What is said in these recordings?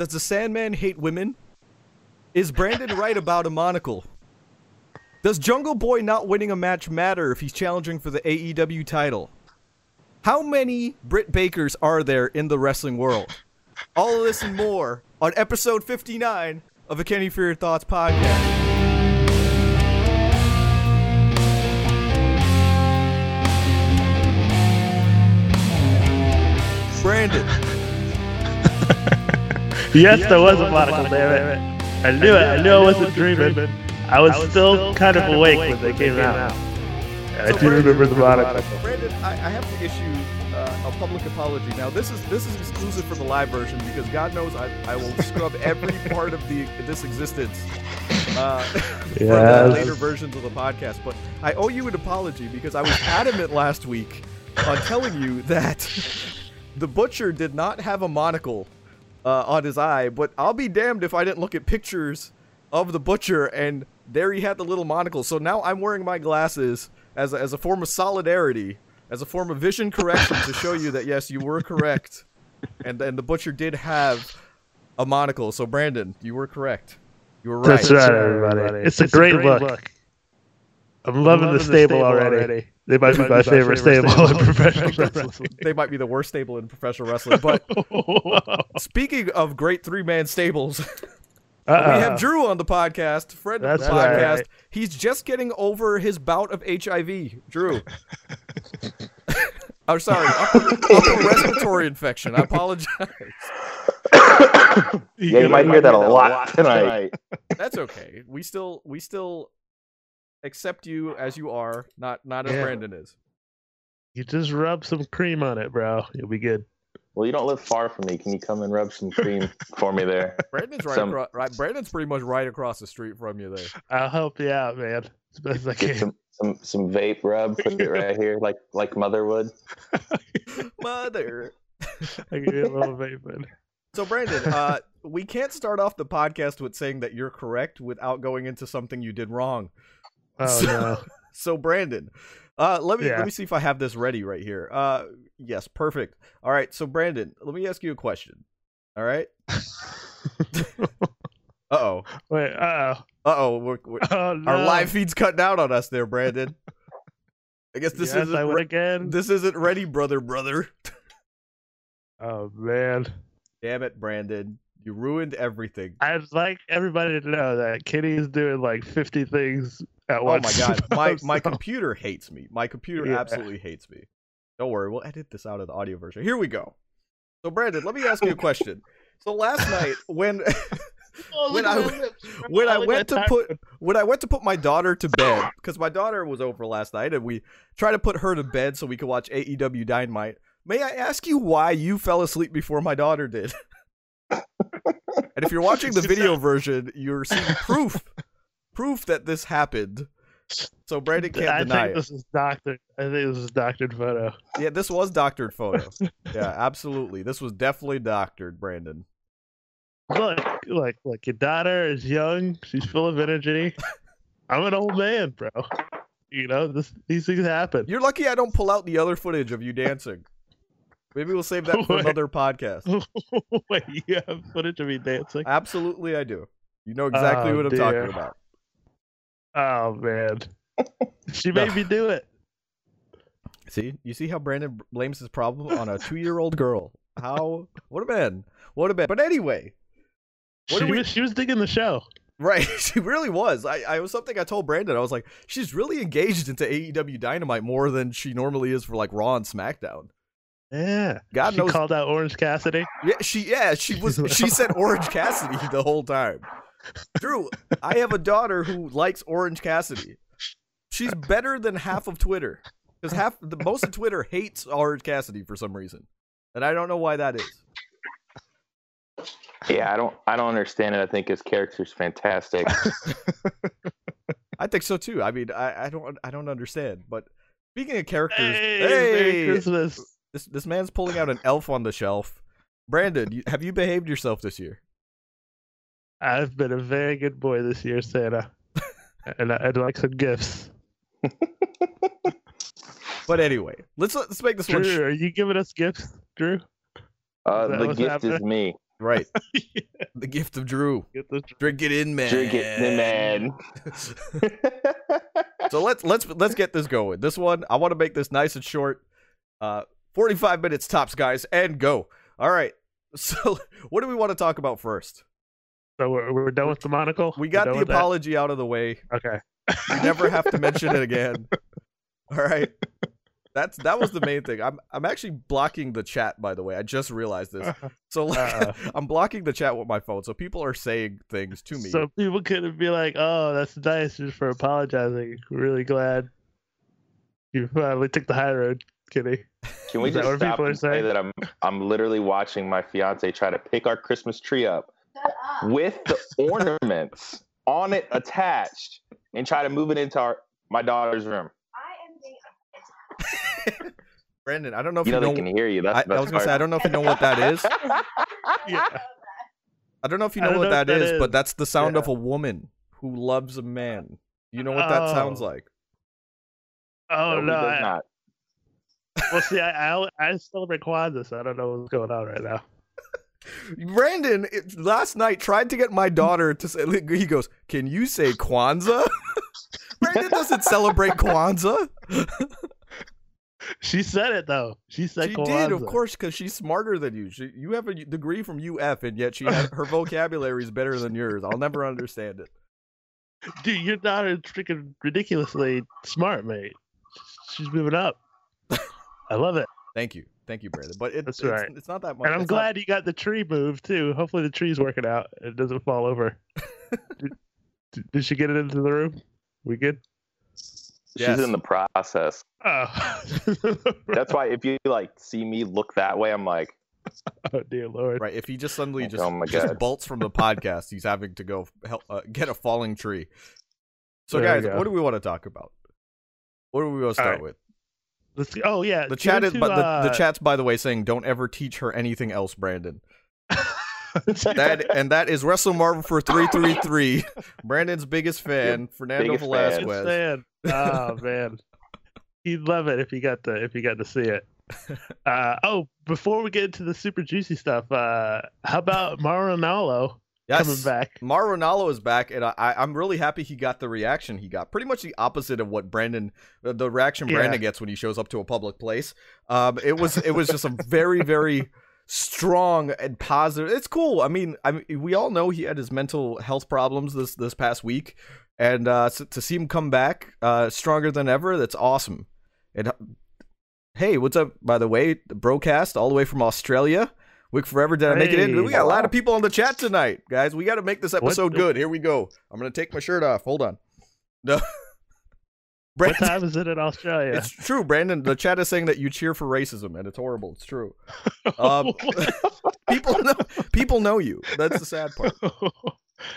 Does the Sandman hate women? Is Brandon right about a monocle? Does Jungle Boy not winning a match matter if he's challenging for the AEW title? How many Britt Bakers are there in the wrestling world? All of this and more on episode 59 of the Kenny Your Thoughts podcast. Brandon, Yes, there was a monocle, damn it. I knew it. I knew I wasn't dreaming. I was still kind of awake when they came out. I do remember the monocle. Brandon, I, I have to issue uh, a public apology. Now, this is this is exclusive for the live version because God knows I, I will scrub every part of the this existence uh, for the later versions of the podcast. But I owe you an apology because I was adamant last week on telling you that the butcher did not have a monocle uh, on his eye. But I'll be damned if I didn't look at pictures of the butcher and there he had the little monocle. So now I'm wearing my glasses as a, as a form of solidarity, as a form of vision correction to show you that yes, you were correct, and and the butcher did have a monocle. So Brandon, you were correct. You were right. That's right, everybody. It's, a, great, look. I'm loving, the stable, already. They might be my favorite stable in professional wrestling. They might be the worst stable in professional wrestling. But speaking of great three man stables, we have uh-uh. Drew on the podcast, friend of the That's podcast. right. He's just getting over his bout of HIV. Drew. I'm oh, sorry, upper, upper respiratory infection. I apologize. Yeah, you might hear that a lot tonight. That's okay. We still we still accept you as you are, not not as Yeah. Brandon is. You just rub some cream on it, bro. You'll be good. Well, you don't live far from me. Can you come and rub some cream for me there? Brandon's right, Some- across, right. Brandon's pretty much right across the street from you there. I'll help you out, man. As best I Get can. some some some vape rub. Put it right here, like like mother would. Mother. I give you a little vaping. So Brandon, uh, we can't start off the podcast with saying that you're correct without going into something you did wrong. Oh So- no. So Brandon, uh, let me Yeah. let me see if I have this ready right here. Uh, yes, perfect. All right, so Brandon, let me ask you a question. All right. uh oh. Wait, uh Uh oh. We're, oh. No. Our live feed's cutting out on us there, Brandon. I guess this yes, isn't I re- again. this isn't ready, brother, brother. Oh man. Damn it, Brandon. You ruined everything. I'd like everybody to know that Kitty is doing like 50 things at Oh my god, my my computer hates me. My computer Yeah. absolutely hates me. Don't worry, we'll edit this out of the audio version. Here we go. So Brandon, let me ask you a question. So last night when Oh, when I- at my lips, bro. when I went to put when I went to put my daughter to bed because my daughter was over last night and we tried to put her to bed so we could watch AEW Dynamite. May I ask you why you fell asleep before my daughter did? and if you're watching the video version, you're seeing proof proof that this happened. So Brandon can't I deny think it. this is doctored. I think this is doctored photo. Yeah, this was doctored photo. Yeah, absolutely. This was definitely doctored, Brandon. Look, like, like Your daughter is young. She's full of energy. I'm an old man, bro. You know, this these things happen. You're lucky I don't pull out the other footage of you dancing. Maybe we'll save that for Wait. another podcast. Wait, you have footage of me dancing? Absolutely, I do. You know exactly Oh, what I'm dear. talking about. Oh man, she made me do it. See, you see how Brandon blames his problem on a two-year-old girl. How? What a man! What a man! But anyway, What She we- was she was digging the show. right? She really was. I, I was something I told Brandon. I was like, she's really engaged into AEW Dynamite more than she normally is for like Raw and SmackDown. Yeah, God she knows. called out Orange Cassidy. Yeah, she yeah, she was she said Orange Cassidy the whole time. Drew, I have a daughter who likes Orange Cassidy. She's better than half of Twitter. Because half the most of Twitter hates Orange Cassidy for some reason. And I don't know why that is. Yeah, I don't I don't understand it. I think his character's fantastic. I think so too. I mean, I, I don't I don't understand. But speaking of characters, Hey, hey, Merry Christmas. this this man's pulling out an elf on the shelf. Brandon, you, have you behaved yourself this year? I've been a very good boy this year, Santa, and I- I'd like some gifts. But anyway, let's let's make this one. Drew, sh- are you giving us gifts, Drew? Uh, the what's gift is me. Right. The gift of Drew. Get this Drink it in, man. Drink it, in, man. so let's let's let's get this going. This one, I want to make this nice and short. Uh, 45 minutes tops, guys, and go. All right. So, what do we want to talk about first? So we're, we're done with the monocle. We got the with that? apology out of the way. Okay. You never have to mention it again. All right. That's that was the main thing. I'm I'm actually blocking the chat by the way. I just realized this. Uh-huh. So like, Uh-uh. I'm blocking the chat with my phone. So people are saying things to me. So people could be like, "Oh, that's nice just for apologizing. Really glad you finally took the high road, Kitty." Can we Is just stop and say saying? that I'm I'm literally watching my fiance try to pick our Christmas tree up with the ornaments on it attached and try to move it into our my daughter's room. I am Brandon, I don't know if You you, know know. they can hear you. That's I, the I was gonna say I don't know if you know what that is. Yeah. I don't know if you know what know that what that is, but that's the sound Yeah. of a woman who loves a man. You know what that oh. sounds Oh. like? Oh he no! does I, not. well, see, I, I I celebrate Kwanzaa, so I don't know what's going on right now. Brandon it, last night tried to get my daughter to say. He goes, "Can you say Kwanzaa?" Brandon doesn't celebrate Kwanzaa. She said it though. She said She Kwanzaa. did, of course, because she's smarter than you. She, you have a degree from UF, and yet she had, her vocabulary is better than yours. I'll never understand it. Dude, your daughter is freaking ridiculously smart, mate. She's moving up. I love it, Thank you, thank you, Brandon. But it, That's it's, right. it's not that much. and I'm it's not- glad you got the tree moved too. Hopefully, the tree's working out. It doesn't fall over. did, did- did she get it into the room? We good? She's Yes. in the process. Oh, That's why if you like see me look that way, I'm like, oh dear lord. Right. If he just suddenly just, Oh my just bolts from the podcast, he's having to go help uh, get a falling tree. So, There guys, what do we want to talk about? What do we want to start right. with? Let's, oh yeah, The chat is, into, but the, the uh, chat's by the way saying, "Don't ever teach her anything else, Brandon." That and that is Wrestle Marvel for three three three. Brandon's biggest fan, Fernando biggest fan. Velasquez. fan. Oh man, he'd love it if he got to if he got to see it. Uh, oh, before we get into the super juicy stuff, uh, how about Mauro Ranallo Yes, coming back? Mauro Ranallo is back, and I, I'm really happy he got the reaction he got. Pretty much the opposite of what Brandon, uh, the reaction Yeah. Brandon gets when he shows up to a public place. Um, it was it was just a very very strong and positive. It's cool. I mean, I mean, we all know he had his mental health problems this this past week, and uh, so, to see him come back uh, stronger than ever, that's awesome. And hey, what's up? By the way, the broadcast all the way from Australia. Wick Forever, did I make it in? We got a lot of people on the chat tonight, guys. We got to make this episode good. Here we go. I'm gonna take my shirt off. Hold on. No. What time is it in Australia? it's true, Brandon. The chat is saying that you cheer for racism, and it's horrible. It's true. Um, people know. People know you. That's the sad part.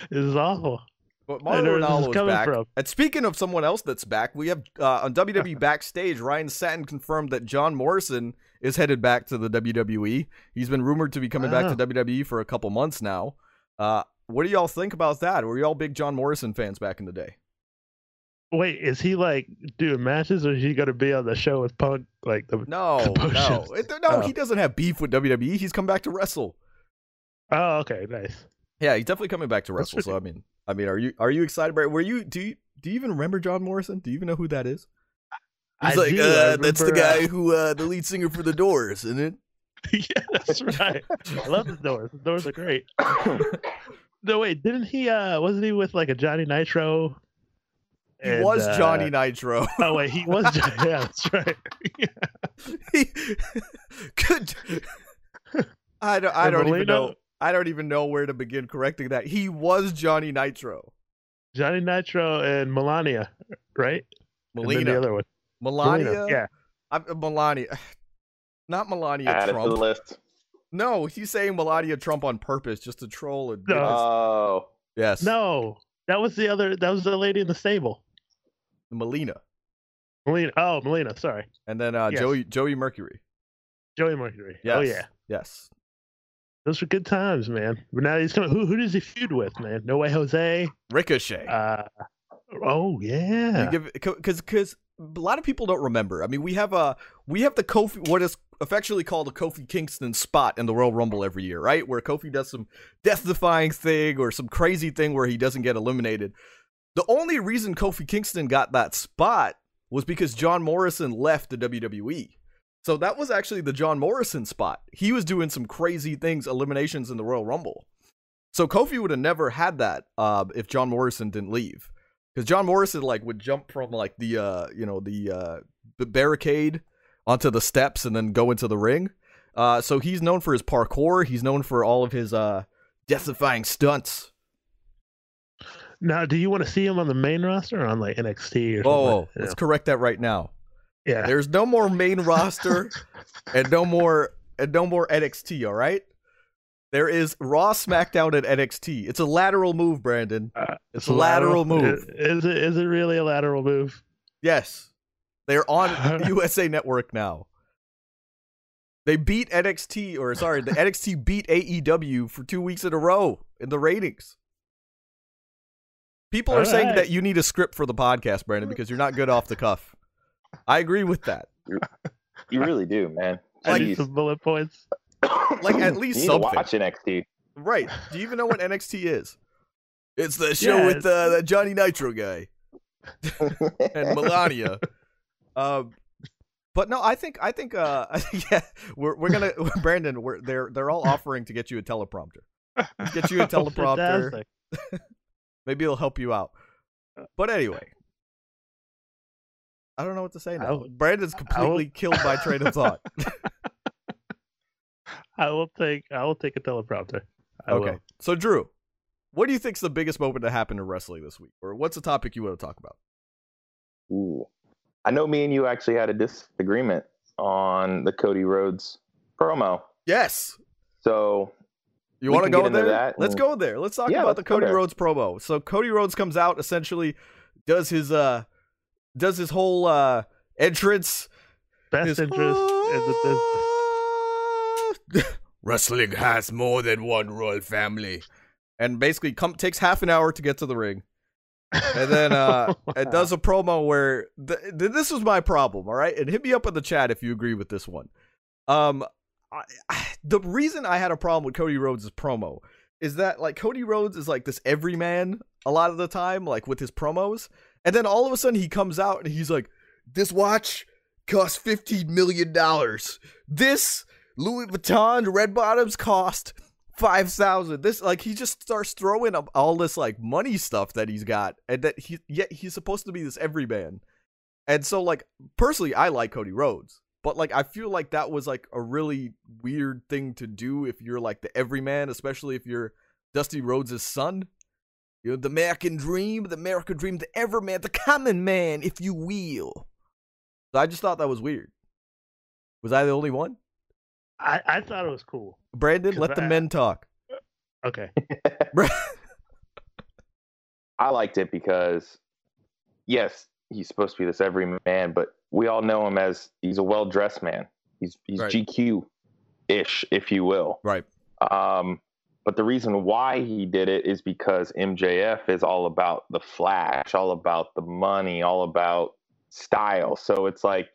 this is awful. But I know Mauro where this is Ranallo is back. from. And speaking of someone else that's back, we have uh, on WWE backstage. Ryan Satin confirmed that John Morrison is headed back to the WWE. He's been rumored to be coming back to WWE for a couple months now. Uh, what do y'all think about that? Were y'all big John Morrison fans back in the day? Wait, is he like doing matches, or is he going to be on the show with Punk? Like the No, no. It- no. Oh. He doesn't have beef with WWE. He's come back to wrestle. oh, okay, nice. Yeah, he's definitely coming back to wrestle. So I mean, I mean, are you are you excited? Were you do you do you even remember John Morrison? Do you even know who that is? He's I like, do, I uh, that's the remember, uh, guy who uh, the lead singer for the Doors, isn't it? yeah, that's right. I love the doors. The doors are great. No, wait, didn't he? uh Wasn't he with like a Johnny Nitro? He And, was uh, Johnny Nitro. Oh wait, he was. Johnny, yeah, that's right. he could. I don't. I And don't even know. I don't even know where to begin correcting that. He was Johnny Nitro. Johnny Nitro and Melania, right? And then the other one. Melania. Yeah. I'm, Melania. Not Melania Add it to the Trump. list. No, he's saying Melania Trump on purpose just to troll and No. Oh, yes. No, that was the other. That was the lady in the stable. Melina. Melina. Oh, Melina. Sorry, And then uh, Yes. Joey Joey Mercury. Joey Mercury. Yes. Oh yeah, Yes. those were good times, man. But now he's coming. Who who does he feud with, man? No way, Jose. Ricochet. Uh, oh yeah. Because because a lot of people don't remember. I mean, we have a we have the Kofi what is affectionately called a Kofi Kingston spot in the Royal Rumble every year, right? Where Kofi does some death-defying thing or some crazy thing where he doesn't get eliminated. The only reason Kofi Kingston got that spot was because John Morrison left the WWE. So that was actually the John Morrison spot. He was doing some crazy things, eliminations in the Royal Rumble. So Kofi would have never had that uh, if John Morrison didn't leave, because John Morrison like would jump from like the uh, you know the uh, the barricade onto the steps and then go into the ring. Uh, so he's known for his parkour. He's known for all of his uh, death-defying stunts. Now, do you want to see him on the main roster or on like NXT or? Oh, like, let's know? correct that right now. yeah. There's no more main roster and no more and no more NXT. All right. There is Raw, SmackDown, and NXT. It's a lateral move, Brandon. Uh, It's a lateral move. Is, is it? Is it really a lateral move? Yes, they're on USA Network now. They beat NXT, or sorry, the NXT beat AEW for two weeks in a row in the ratings. People are All saying right. that you need a script for the podcast, Brandon, because you're not good off the cuff. I agree with that. You really do, man. I need some bullet points. Like, at least you need something. to watch NXT. Right. Do you even know what NXT is? It's the show Yeah, with uh, that Johnny Nitro guy and Melania. Um, but no, I think I think uh yeah, we're we're gonna Brandon, we're they're they're all offering to get you a teleprompter. Let's get you a teleprompter. Maybe it'll help you out. But anyway. I don't know what to say now. will- Brandon's completely killed my train of thought. I will take. I will take a teleprompter. I okay. will. So Drew, what do you think's the biggest moment to happen in wrestling this week? Or what's a topic you want to talk about? Ooh. I know me and you actually had a disagreement on the Cody Rhodes promo. Yes. So You want to go there? that Let's go there. Let's talk Yeah, about let's the Cody. Rhodes promo. So Cody Rhodes comes out essentially does his uh does his whole uh entrance Best his interest in the business. Wrestling has more than one royal family. And basically come takes half an hour to get to the ring. And then uh it does a promo where th- th- this was my problem, all right? And hit me up in the chat if you agree with this one. Um I, I, the reason I had a problem with Cody Rhodes' promo is that like Cody Rhodes is like this everyman a lot of the time, like with his promos, and then all of a sudden he comes out and he's like, "This watch cost fifteen million dollars. This Louis Vuitton red bottoms cost five thousand. This like he just starts throwing up all this like money stuff that he's got, and that he yet he's supposed to be this everyman. And so like personally, I like Cody Rhodes. But like I feel like that was like a really weird thing to do if you're like the everyman, especially if you're Dusty Rhodes' son. You know, the American dream, the American dream, the everyman, the common man, if you will. So I just thought that was weird. Was I the only one? I, I thought it was cool. Brandon, let the men talk. Okay. I liked it because, yes, he's supposed to be this every man, but we all know him as he's a well dressed man. He's he's Right. GQ ish, if you will. Right. Um, but the reason why he did it is because MJF is all about the flash, all about the money, all about style. So it's like,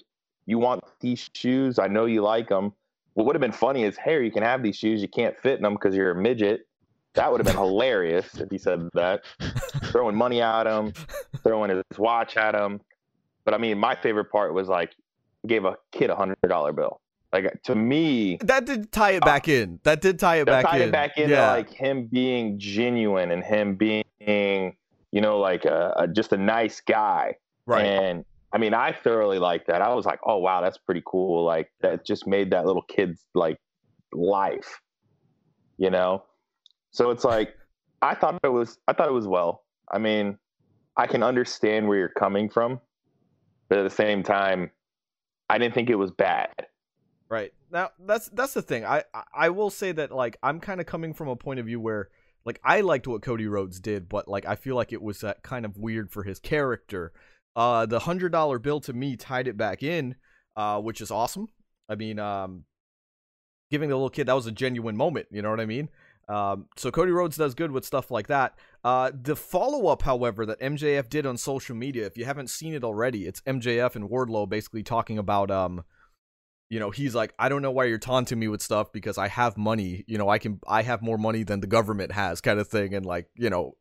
you want these shoes? I know you like them. What would have been funny is, hey, you can have these shoes. You can't fit in them because you're a midget. That would have been hilarious if he said that. throwing money at him, throwing his watch at him. But I mean, my favorite part was like, gave a kid a hundred dollar bill. Like to me, That did tie it back uh, in. That did tie it back tied in. it back into yeah. like him being genuine and him being, you know, like a, a just a nice guy. right. And I mean, I thoroughly liked that. I was like, oh wow, that's pretty cool. Like that just made that little kid's like life, you know. So it's like I thought it was. I thought it was well. I mean, I can understand where you're coming from, but at the same time, I didn't think it was bad. Right. Now that's that's the thing. I I- will say that like I'm kind of coming from a point of view where like I liked what Cody Rhodes did, but like I feel like it was that kind of weird for his character. Uh the hundred dollar bill to me tied it back in, uh, which is awesome. I mean, um giving the little kid that was a genuine moment, you know what I mean? Um, so Cody Rhodes does good with stuff like that. Uh, the follow up, however, that MJF did on social media, if you haven't seen it already, it's MJF and Wardlow basically talking about um you know, he's like, I don't know why you're taunting me with stuff because I have money. You know, I can I have more money than the government has, kind of thing, and like, you know,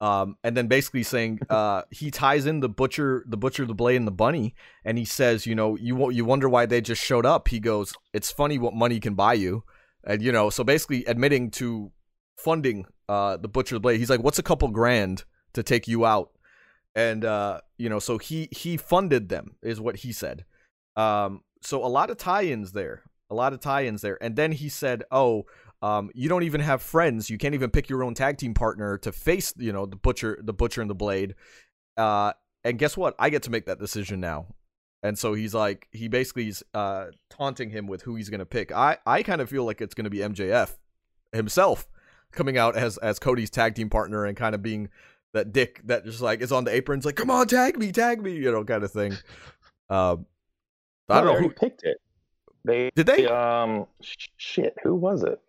um, and then basically saying, uh, he ties in the butcher, the butcher, the blade, and the bunny, and he says, you know, you you wonder why they just showed up. He goes, it's funny what money can buy you, and you know, so basically admitting to funding uh the butcher, the blade. He's like, what's a couple grand to take you out, and uh, you know, so he he funded them is what he said. Um, so a lot of tie-ins there, a lot of tie-ins there, and then he said, "Oh, um, you don't even have friends. You can't even pick your own tag team partner to face, you know, the butcher, the butcher and the blade." Uh, and guess what? I get to make that decision now. And so he's like, he basically is uh, taunting him with who he's gonna pick. I I kind of feel like it's gonna be MJF himself coming out as as Cody's tag team partner and kind of being that dick that just like is on the apron, it's like, come on, tag me, tag me, you know, kind of thing. Um, I don't No, know who picked it. They did they. Um, shit. Who was it?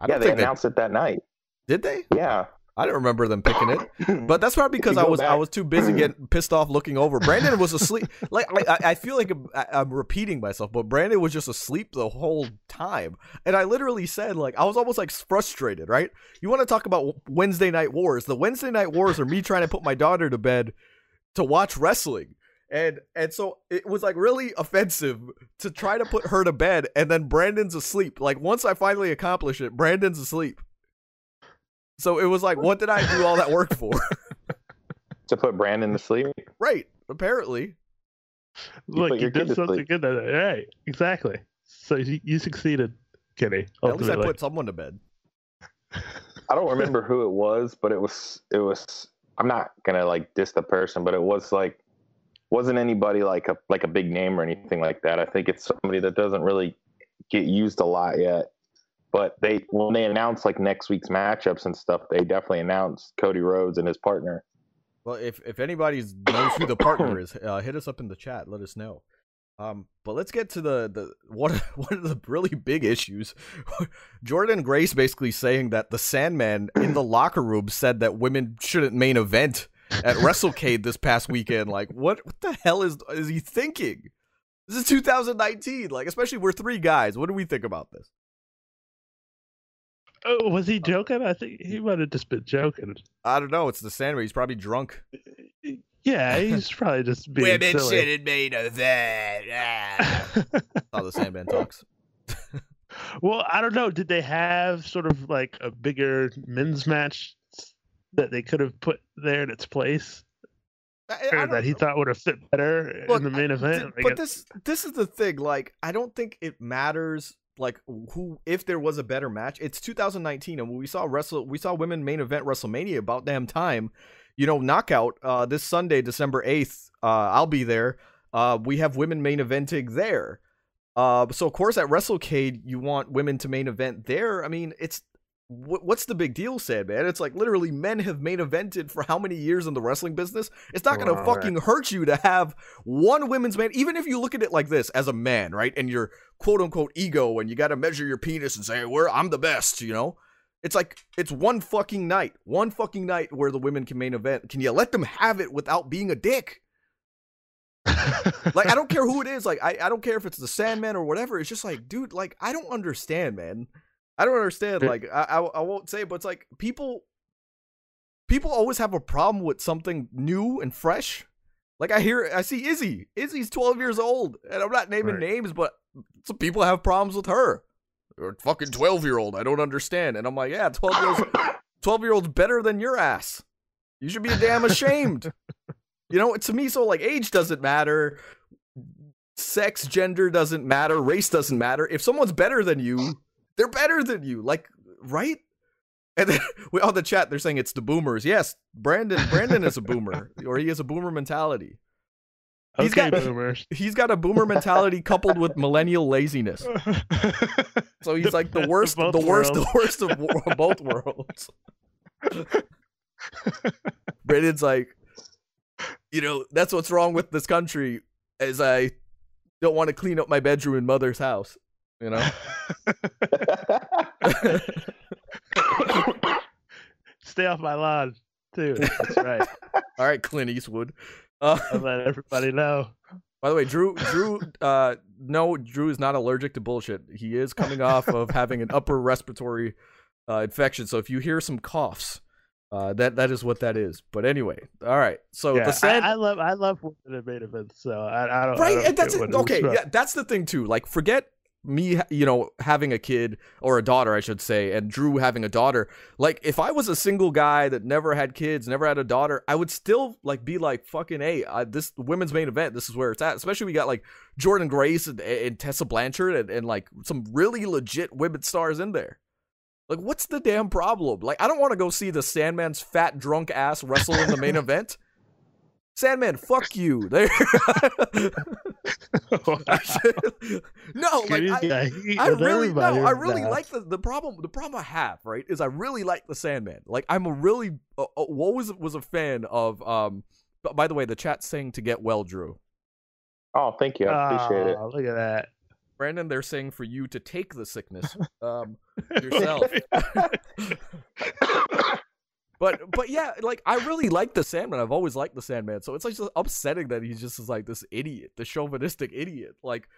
I Yeah, they think they announced it that night. did. They? Yeah, I don't remember them picking it. But that's probably because I was I was too busy getting pissed off looking over. Brandon was asleep. Like I, I- I feel like I'm, I'm repeating myself, but Brandon was just asleep the whole time, and I literally said like I was almost like frustrated. Right? You want to talk about Wednesday night wars? The Wednesday night wars are me trying to put my daughter to bed to watch wrestling. And and so it was like really offensive to try to put her to bed and then Brandon's asleep. Like once I finally accomplish it, Brandon's asleep. So it was like, what did I do all that work for? to put Brandon to sleep. right, apparently. You Look, put you did something good. That right, exactly. So you, you succeeded, Kenny. At least I put someone to bed. I don't remember who it was, but it was it was. I'm not gonna like diss the person, but it was like wasn't anybody like a like a big name or anything like that. I think it's somebody that doesn't really get used a lot yet. But they when they announced like next week's matchups and stuff, they definitely announced Cody Rhodes and his partner. Well, if if anybody knows who the partner is, uh, hit us up in the chat. Let us know. Um, but let's get to the the one one of the really big issues. Jordynne Grace basically saying that the Sandman in the locker room said that women shouldn't main event at WrestleCade this past weekend. Like, what what the hell is is he thinking? This is 2019. Like, especially we're three guys. What do we think about this? Oh, was he uh, joking? I think he might have just been joking. I don't know. It's the Sandman. He's probably drunk. Yeah, he's probably just being Women silly. main event. How the Sandman talks. well, I don't know. Did they have sort of like a bigger men's match that they could have put there in its place, I- I or that he thought would have fit better Look, in the main event? I but this this is the thing. Like, I don't think it matters. Like, who if there was a better match? It's 2019, and when we saw wrestle, we saw women main event WrestleMania about damn time. You know, knockout uh, this Sunday, December 8th. Uh, I'll be there. Uh, we have women main eventing there. Uh, so of course at WrestleCade you want women to main event there. I mean, it's what's the big deal, Sandman? It's like literally men have main evented for how many years in the wrestling business? It's not gonna Right. fucking hurt you to have one women's man, even if you look at it like this as a man, right? And your quote unquote ego, and you got to measure your penis and say, "Where I'm the best," you know. It's like it's one fucking night, one fucking night where the women can main event. Can you let them have it without being a dick? like I don't care who it is. Like I, I don't care if it's the Sandman or whatever. It's just like, dude, like I don't understand, man. I don't understand. Like I, I, I won't say, but it's like people, people always have a problem with something new and fresh. Like I hear, I see Izzy. Izzy's twelve years old, and I'm not naming Right. names, but some people have problems with her. Or fucking twelve year old. I don't understand. And I'm like, yeah, twelve year olds, twelve year olds better than your ass. You should be damn ashamed. You know, to me, so like age doesn't matter, sex, gender doesn't matter, race doesn't matter. If someone's better than you, they're better than you. Like, right? And then we on the chat, they're saying it's the boomers. Yes, Brandon. Brandon is a boomer, or he has a boomer mentality. He's okay, got- boomers. He's got a boomer mentality coupled with millennial laziness. So he's like the worst, the both worst, the worst of both worlds. Brandon's like, you know, that's what's wrong with this country, is I don't want to clean up my bedroom in mother's house. You know, Stay off my lawn, too. That's right. all right, Clint Eastwood. Uh, I'll let everybody know. by the way, Drew, Drew, uh, no, Drew is not allergic to bullshit. He is coming off of having an upper respiratory uh, infection. So if you hear some coughs, uh, that that is what that is. But anyway, all right. So yeah, the sand, I, I love I love women in main events, so I, I don't. I right, don't and that's it. okay. Yeah, that's the thing too. Like, forget me, you know, having a kid or a daughter, I should say, and Drew having a daughter. Like, if I was a single guy that never had kids, never had a daughter, I would still like be like, fucking, hey, I, this women's main event. This is where it's at. Especially we got like Jordynne Grace and, and Tessa Blanchard and, and like some really legit women stars in there. Like, what's the damn problem? Like, I don't want to go see the Sandman's fat drunk ass wrestle in the main event. Sandman, fuck you. There. no, like I, I really no, I really that. like the the problem. The problem I have right is I really like the Sandman. Like I'm a really uh, uh, always was a fan of. Um, but by the way, the chat's saying to get well, Drew. Oh, thank you. I appreciate it. Oh, Look at that. Brandon, they're saying for you to take the sickness um, yourself. But but yeah, like I really like the Sandman. I've always liked the Sandman. So it's like just upsetting that he's just like this idiot, the chauvinistic idiot. Like,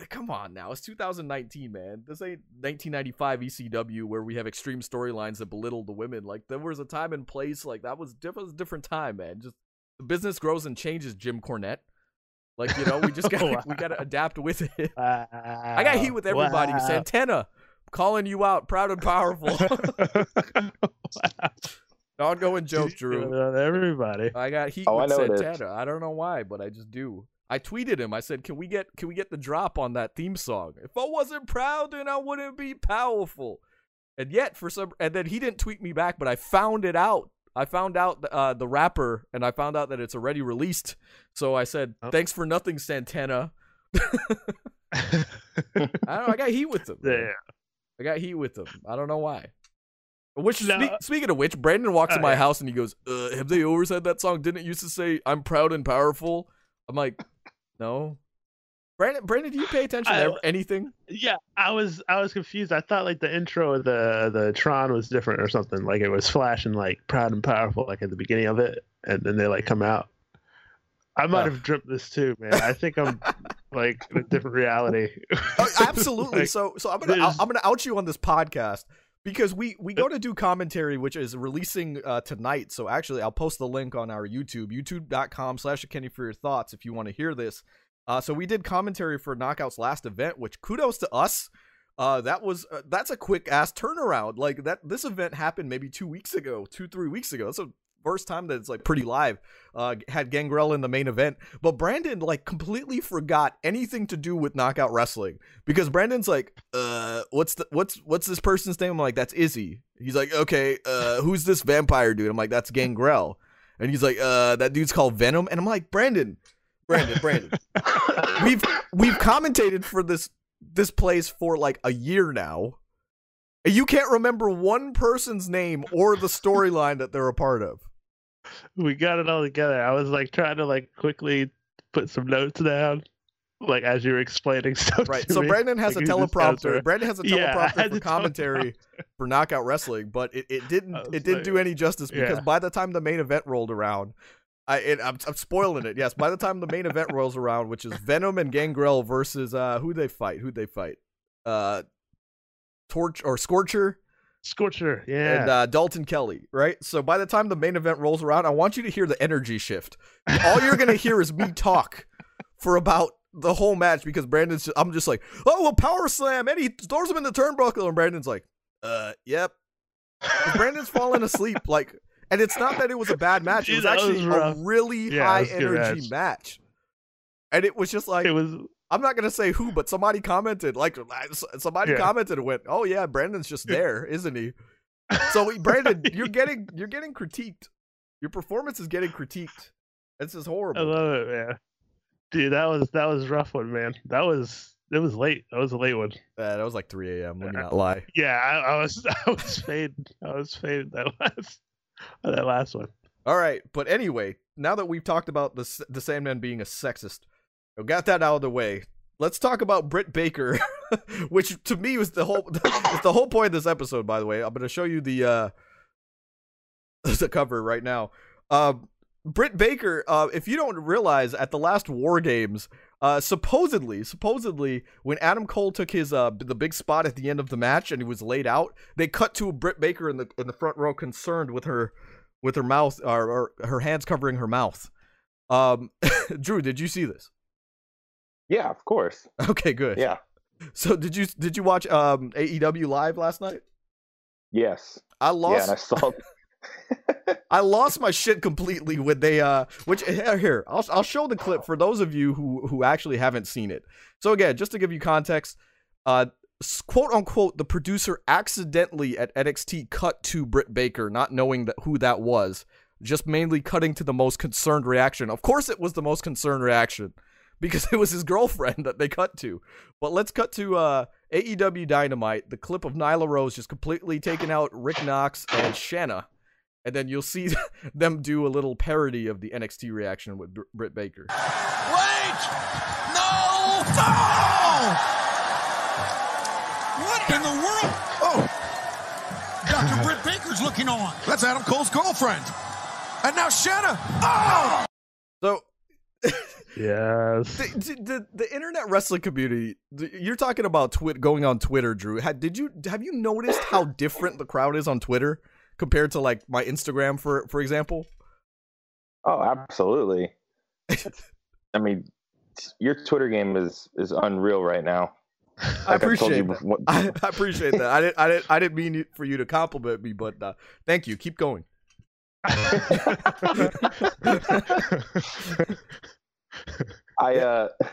eh, come on now, it's 2019, man. This ain't 1995 ECW where we have extreme storylines that belittle the women. Like there was a time and place. Like that was diff- was a different time, man. Just the business grows and changes. Jim Cornette. Like you know, we just got to Wow. we got to adapt with it. Wow. I got heat with everybody. Wow. Santana, calling you out, proud and powerful. Ongoing joke, Drew. Everybody. I got heat Oh, I with know. Santana. I don't know why, but I just do. I tweeted him. I said, "Can we get can we get the drop on that theme song? If I wasn't proud, then I wouldn't be powerful." And yet, for some, and then he didn't tweet me back, but I found it out. I found out uh, the rapper, and I found out that it's already released. So I said, Oh. "Thanks for nothing, Santana." I don't know. I got heat with him. yeah. I got heat with him. I don't know why. Which No. speak, speaking of which, Brandon walks in Oh, my yeah. house and he goes, uh, "Have they always had that song? Didn't it used to say I'm proud and powerful?" I'm like, "No." Brandon, Brandon, do you pay attention to I- ev- anything? Yeah, I was I was confused. I thought like the intro of the the Tron was different or something. Like it was flashing like proud and powerful like at the beginning of it, and then they like come out. I might have dripped this too, man. I think I'm like in a different reality. Oh, absolutely. Like, so, so I'm gonna I'm gonna out you on this podcast because we we go to do commentary, which is releasing uh, tonight. So actually, I'll post the link on our YouTube, YouTube.com/slash Kenny for your thoughts if you want to hear this. Uh, so we did commentary for Knockout's last event, which kudos to us. Uh, that was uh, that's a quick ass turnaround. Like that, this event happened maybe two weeks ago, two three weeks ago. That's the first time that it's like pretty live. Uh, had Gangrel in the main event, but Brandon like completely forgot anything to do with Knockout Wrestling because Brandon's like, uh, what's the what's what's this person's name? I'm like, that's Izzy. He's like, okay, uh, who's this vampire dude? I'm like, that's Gangrel, and he's like, uh, that dude's called Venom, and I'm like, Brandon, Brandon, Brandon we've we've commentated for this this place for like a year now. You can't remember one person's name or the storyline that they're a part of. we got it all together. I was like trying to like quickly put some notes down, like as you were explaining stuff. Right. So me. Brandon has Like, a who these guys teleprompter. Brandon has a teleprompter had for commentary for Knockout Wrestling, but it, it didn't it didn't do any justice because Yeah. by the time the main event rolled around, I it, I'm, I'm spoiling it. Yes, by the time the main event rolls around, which is Venom and Gangrel versus uh who they fight? Who they fight? Uh, Torch or Scorcher Scorcher, yeah. and uh, Dalton Kelly, right? So by the time the main event rolls around, I want you to hear the energy shift. All you're gonna hear is me talk for about the whole match because Brandon's. Just, I'm just like, oh well, power slam, and he throws him in the turnbuckle, and Brandon's like, uh, yep. Brandon's falling asleep, like, and it's not that it was a bad match. It was That was actually a really Yeah, high it was a good energy match. match. And it was just like it was I'm not gonna say who, but somebody commented, like somebody Yeah. commented and went, "Oh yeah, Brandon's just there, isn't he?" So Brandon, you're getting you're getting critiqued. Your performance is getting critiqued. This is horrible. I love it, man. Dude, that was that was a rough one, man. That was it was late. That was a late one. Uh, that was like 3 a.m. Let me not lie. Yeah, I, I was I was fading. I was fading that last that last one. All right, but anyway, now that we've talked about the the Sandman being a sexist, got that out of the way. Let's talk about Britt Baker, which to me was the whole was the whole point of this episode. By the way, I'm going to show you the uh the cover right now. Um, Britt Baker, uh, if you don't realize, at the last War Games, uh, supposedly, supposedly, when Adam Cole took his uh the big spot at the end of the match and he was laid out, they cut to Britt Baker in the in the front row, concerned with her with her mouth or, or her hands covering her mouth. Um, Drew, did you see this? Yeah, of course. Okay, good. Yeah. So did you did you watch um AEW live last night? Yes. I Yeah, lost and I saw. I lost my shit completely when they uh which here, here I'll I'll show the clip for those of you who who actually haven't seen it. So again, just to give you context, uh quote unquote the producer accidentally at NXT cut to Britt Baker not knowing that who that was, just mainly cutting to the most concerned reaction. Of course it was the most concerned reaction because it was his girlfriend that they cut to. But let's cut to uh AEW Dynamite, the clip of Nyla Rose just completely taking out Rick Knox and Shanna and then you'll see them do a little parody of the NXT reaction with Br- Britt Baker. Wait! No! No! What in the world? Oh! Dr. Britt Baker's looking on. That's Adam Cole's girlfriend. And now Shanna. Oh! So Yes. the, the the internet wrestling community, you're talking about twit going on Twitter, Drew. Had, did you have you noticed how different the crowd is on Twitter compared to like my Instagram, for for example? oh, absolutely. I mean, your Twitter game is is unreal right now. I Like I've told appreciate that. I, I appreciate that. I didn't I didn't I didn't mean for you to compliment me, but uh, thank you. Keep going. I uh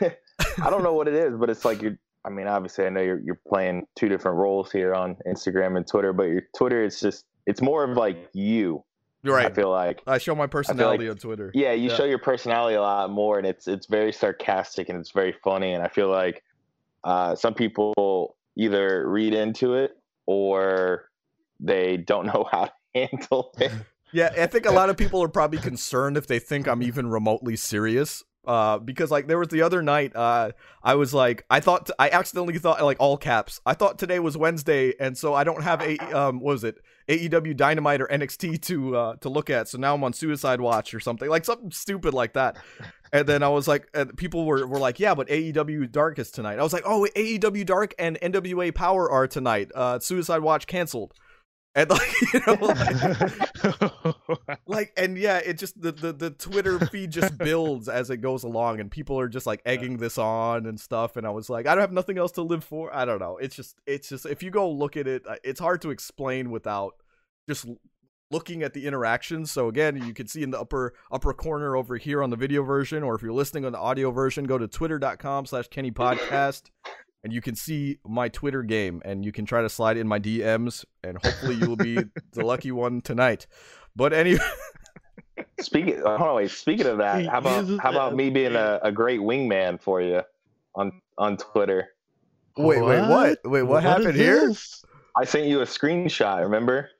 I don't know what it is, but it's like you're I mean, obviously I know you're you're playing two different roles here on Instagram and Twitter, but your Twitter is just it's more of like you. You're right. I feel like. I show my personality on Twitter. Yeah, you Yeah. show your personality a lot more and it's it's very sarcastic and it's very funny and I feel like uh some people either read into it or they don't know how to handle it. Yeah, I think a lot of people are probably concerned if they think I'm even remotely serious. Uh, because like there was the other night, uh, I was like, I thought I accidentally thought like all caps. I thought today was Wednesday, and so I don't have a um, what was it AEW Dynamite or NXT to uh to look at. So now I'm on Suicide Watch or something like something stupid like that. And then I was like, and people were were like, yeah, but AEW Dark is tonight. I was like, oh, AEW Dark and NWA Power are tonight. Uh, Suicide Watch canceled. And like you know, like, like and yeah it just the, the the twitter feed just builds as it goes along and people are just like egging this on and stuff and i was like i don't have nothing else to live for. I don't know. It's just it's just if you go look at it uh, it's hard to explain without just looking at the interactions so again you can see in the upper upper corner over here on the video version or if you're listening on the audio version go to twitter.com slash kenny podcast and you can see my Twitter game, and you can try to slide in my DMs, and hopefully you will be the lucky one tonight. But anyway, Speaking, hold on, wait. Speaking of that, how about how about me being a, a great wingman for you on on Twitter? wait, wait, what? Wait, what, happened here? this? I sent you a screenshot. Remember?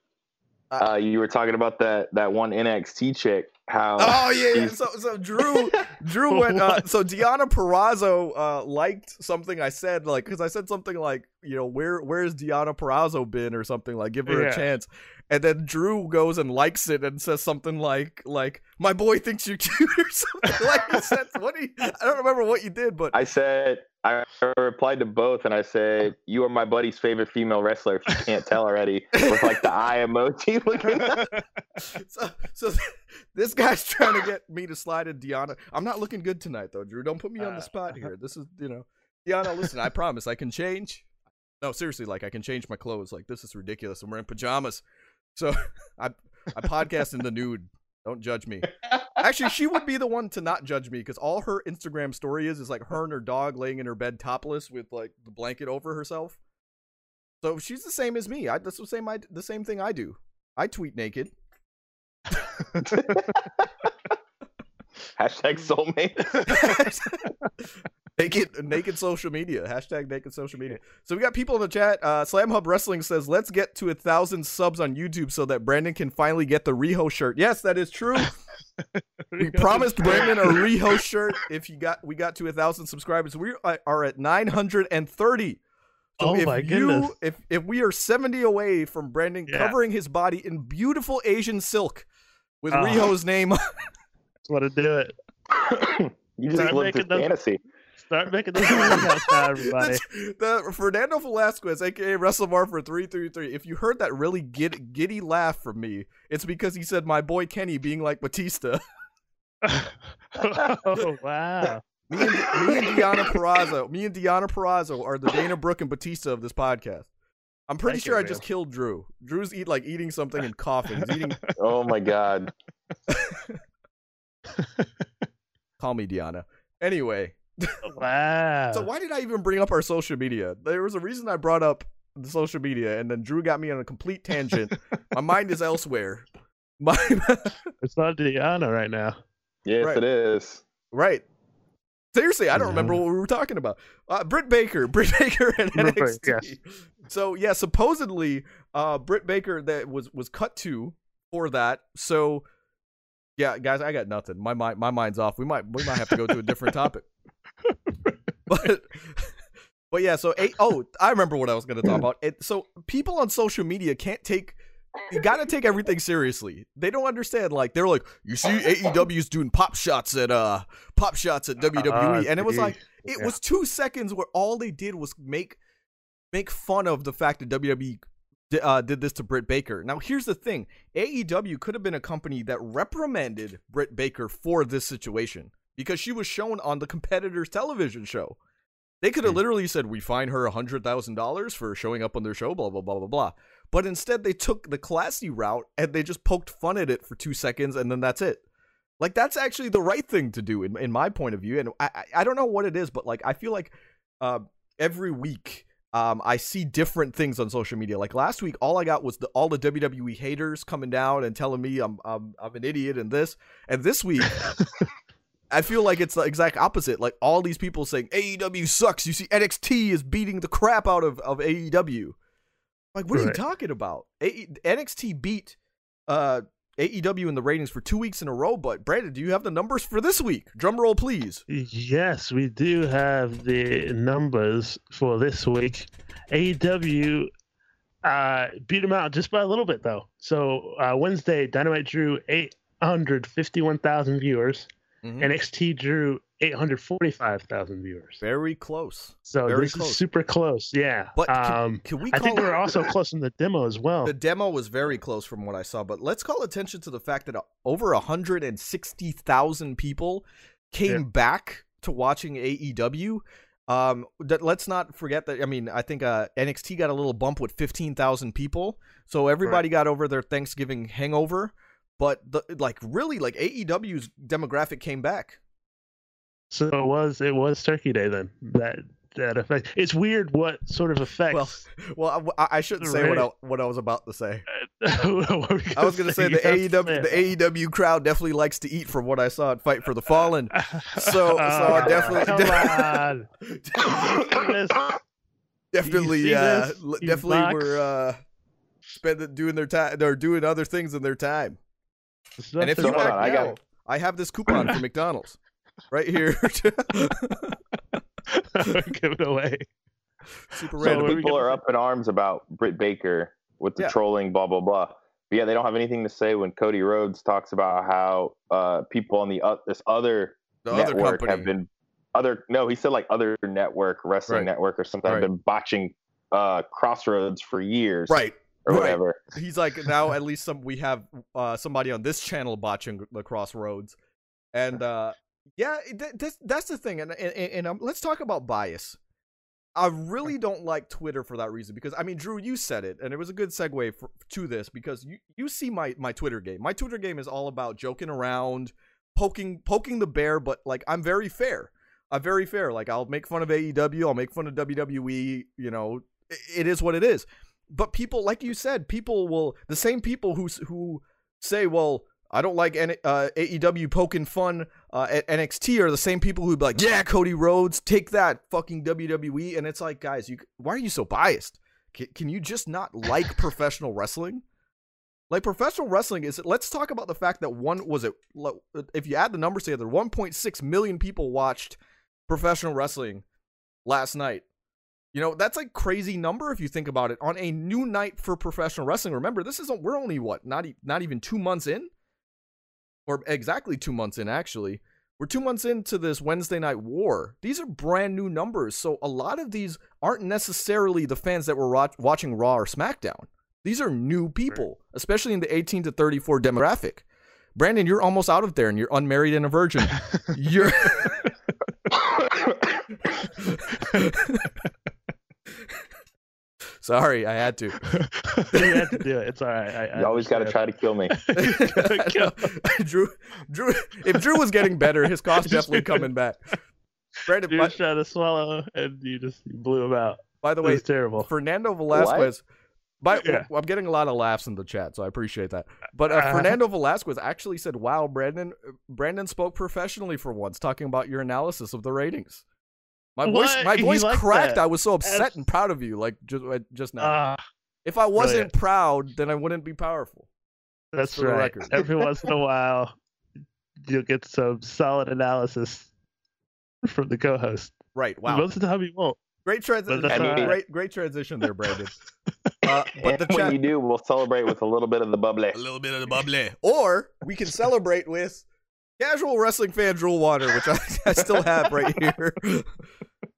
Uh, Uh, you were talking about that that one NXT chick. How? Oh yeah, yeah. So so Drew Drew went. Uh, so Deonna Purrazzo uh, liked something I said, like because I said something like, you know, where where's Deonna Purrazzo been or something like, give her Yeah. a chance. And then Drew goes and likes it and says something like, like my boy thinks you're cute or something. like he said, what? He, I don't remember what you did, but I said I replied to both, and I said you are my buddy's favorite female wrestler. If you can't tell already, with like the eye emoji looking. so, so this guy's trying to get me to slide in Deonna. I'm not looking good tonight, though, Drew. Don't put me on the Uh, spot here. This is, you know, Deonna. Listen, I promise I can change. No, seriously, like I can change my clothes. Like this is ridiculous. I'm wearing pajamas, so I I podcast in the nude. Don't judge me. Actually, she would be the one to not judge me because all her Instagram story is is like her and her dog laying in her bed topless with like the blanket over herself. So she's the same as me. I that's the same I the same thing I do. I tweet naked. Hashtag soulmate. naked naked social media. Hashtag naked social media. So we got people in the chat. Uh slam hub wrestling says let's get to a thousand subs on youtube so that brandon can finally get the Riho shirt. Yes that is true. We promised brandon a Riho shirt if you got we got to a thousand subscribers. We are- are at 930 so Oh if my you goodness. if if we are 70 away from brandon Yeah. covering his body in beautiful asian silk with Ah. riho's name want to do it. you just Start live making through those- fantasy. Start making those workouts everybody. The Fernando Velasquez, aka WrestleMar for three three three. If you heard that really gid, giddy laugh from me, it's because he said my boy Kenny being like Batista. oh wow! Me and, me and Deonna Purrazzo, me and Deonna Purrazzo are the Dana Brooke and Batista of this podcast. I'm pretty Thank sure you, I just killed Drew. Drew's eat like eating something and coughing. He's eating. Oh my god. Call me Diana. Anyway, Wow. so why did I even bring up our social media? There was a reason I brought up the social media, and then Drew got me on a complete tangent. My mind is elsewhere. My It's not Diana right now. Yes, Right. it is. right. Seriously, I don't Yeah. remember what we were talking about. Uh, Britt Baker, Britt Baker, and Britt Baker, NXT. yes. So yeah, supposedly, uh, Britt Baker that was was cut to for that. So yeah, guys, I got nothing. My mind, my mind's off. We might we might have to go to a different topic. but but yeah, so eight, oh, I remember what I was going to talk about. It, so people on social media can't take. You got to take everything seriously. They don't understand. Like they're like, you see, AEW's doing pop shots at uh pop shots at WWE, Ah, and it was like it Yeah. was two seconds where all they did was make make fun of the fact that WWE di- uh, did this to Britt Baker. Now, here's the thing: AEW could have been a company that reprimanded Britt Baker for this situation because she was shown on the competitor's television show. They could have Hmm. literally said, "We fine her hundred thousand dollars for showing up on their show," blah blah blah blah blah. But instead, they took the classy route and they just poked fun at it for two seconds, and then that's it. Like that's actually the right thing to do in in my point of view. And I I, I don't know what it is, but like I feel like uh, every week um, I see different things on social media. Like last week, all I got was the all the WWE haters coming down and telling me I'm I'm I'm an idiot and this. And this week, I feel like it's the exact opposite. Like all these people saying AEW sucks. You see, NXT is beating the crap out of of AEW. Like, what are you talking about? A- NXT beat uh, AEW in the ratings for two weeks in a row. But Brandon, do you have the numbers for this week? Drum roll, please. Yes, we do have the numbers for this week. AEW uh, beat them out just by a little bit, though. So uh, Wednesday, Dynamite drew 851,000 viewers. Mhm. NXT drew 845,000 viewers. Very close. So very this close. is super close. Yeah. But can, um, can we I think it- we're also close in the demo as well. The demo was very close from what I saw, but let's call attention to the fact that uh, over 160,000 people came Yeah. back to watching AEW. Um, that, let's not forget that. I mean, I think uh, NXT got a little bump with 15,000 people, so everybody got over their Thanksgiving hangover. But the, like, really, like AEW's demographic came back. So it was it was Turkey Day then. That that effect. It's weird what sort of effects. Well, I, I shouldn't say what I, what I was about to say. What were I was gonna say the You have AEW to the AEW crowd definitely likes to eat from what I saw at Fight for the Fallen. So- so I Oh, definitely- come on. Definitely see uh this, l- these definitely box? were uh spending doing their time or doing other things in their time. There's And if you want I got- I have this coupon for McDonald's right here. Give it away. Super So random. what People are up in arms about Britt Baker with the Yeah. trolling, blah blah blah. But yeah, they don't have anything to say when Cody Rhodes talks about how uh, people on the uh, this other The network company. have been other. No, he said like other network, wrestling Right. network or something. Right. Have been botching uh, Crossroads for years, right. or right. whatever. He's like now at least some we have uh somebody on this channel botching the crossroads. And uh yeah, th- that's that's the thing and and, and um, let's talk about bias. I really don't like Twitter for that reason because I mean, Drew, you said it, and it was a good segue for, to this because you you see my my Twitter game. My Twitter game is all about joking around, poking poking the bear, but like I'm very fair. I'm very fair. Like I'll make fun of AEW, I'll make fun of WWE. You know, it, it is what it is. But people, like you said, people will the same people who who say, well. I don't like N- uh, AEW poking fun uh, at NXT are the same people who be like, yeah, Cody Rhodes, take that, fucking WWE. And it's like, guys, you why are you so biased? Can, can you just not like professional wrestling? Like professional wrestling is. Let's talk about the fact that one was it. If you add the numbers together, 1.6 million people watched professional wrestling last night. You know that's like crazy number if you think about it. On a new night for professional wrestling, remember this isn't. We're only what not e- not even two months in. Or exactly two months in, actually. We're two months into this Wednesday Night War. These are brand new numbers, so a lot of these aren't necessarily the fans that were ro- watching Raw or SmackDown. These are new people, especially in the 18 to 34 demographic. Brandon, you're almost out of there, and you're unmarried and a virgin. you're Sorry, I had to. you had to do it. It's all right. I, I You always got to try to kill me. Drew, Drew, if Drew was getting better, his cost definitely coming back. Brandon, You by, trying to swallow, and you just blew him out. by the It way, was terrible. Fernando Velasquez. By, Yeah. I'm getting a lot of laughs in the chat, so I appreciate that. But uh, Uh-huh. Fernando Velasquez actually said, "Wow, Brandon, Brandon spoke professionally for once, talking about your analysis of the ratings." My voice, What? my voice cracked. that. I was so upset That's- and proud of you, like just uh, just now. Ah, if I wasn't brilliant. proud, then I wouldn't be powerful. that's for right. record. Every once in a while, you'll get some solid analysis from the co-host. Right? Wow. Most of the time, you won't. Great transition. But that's all right. Great, great transition there, Brandon. Uh, but and the when chat, you do, we'll celebrate with a little bit of the bubbly. a little bit of the bubbly, or we can celebrate with casual wrestling fan drool water, which I, I still have right here.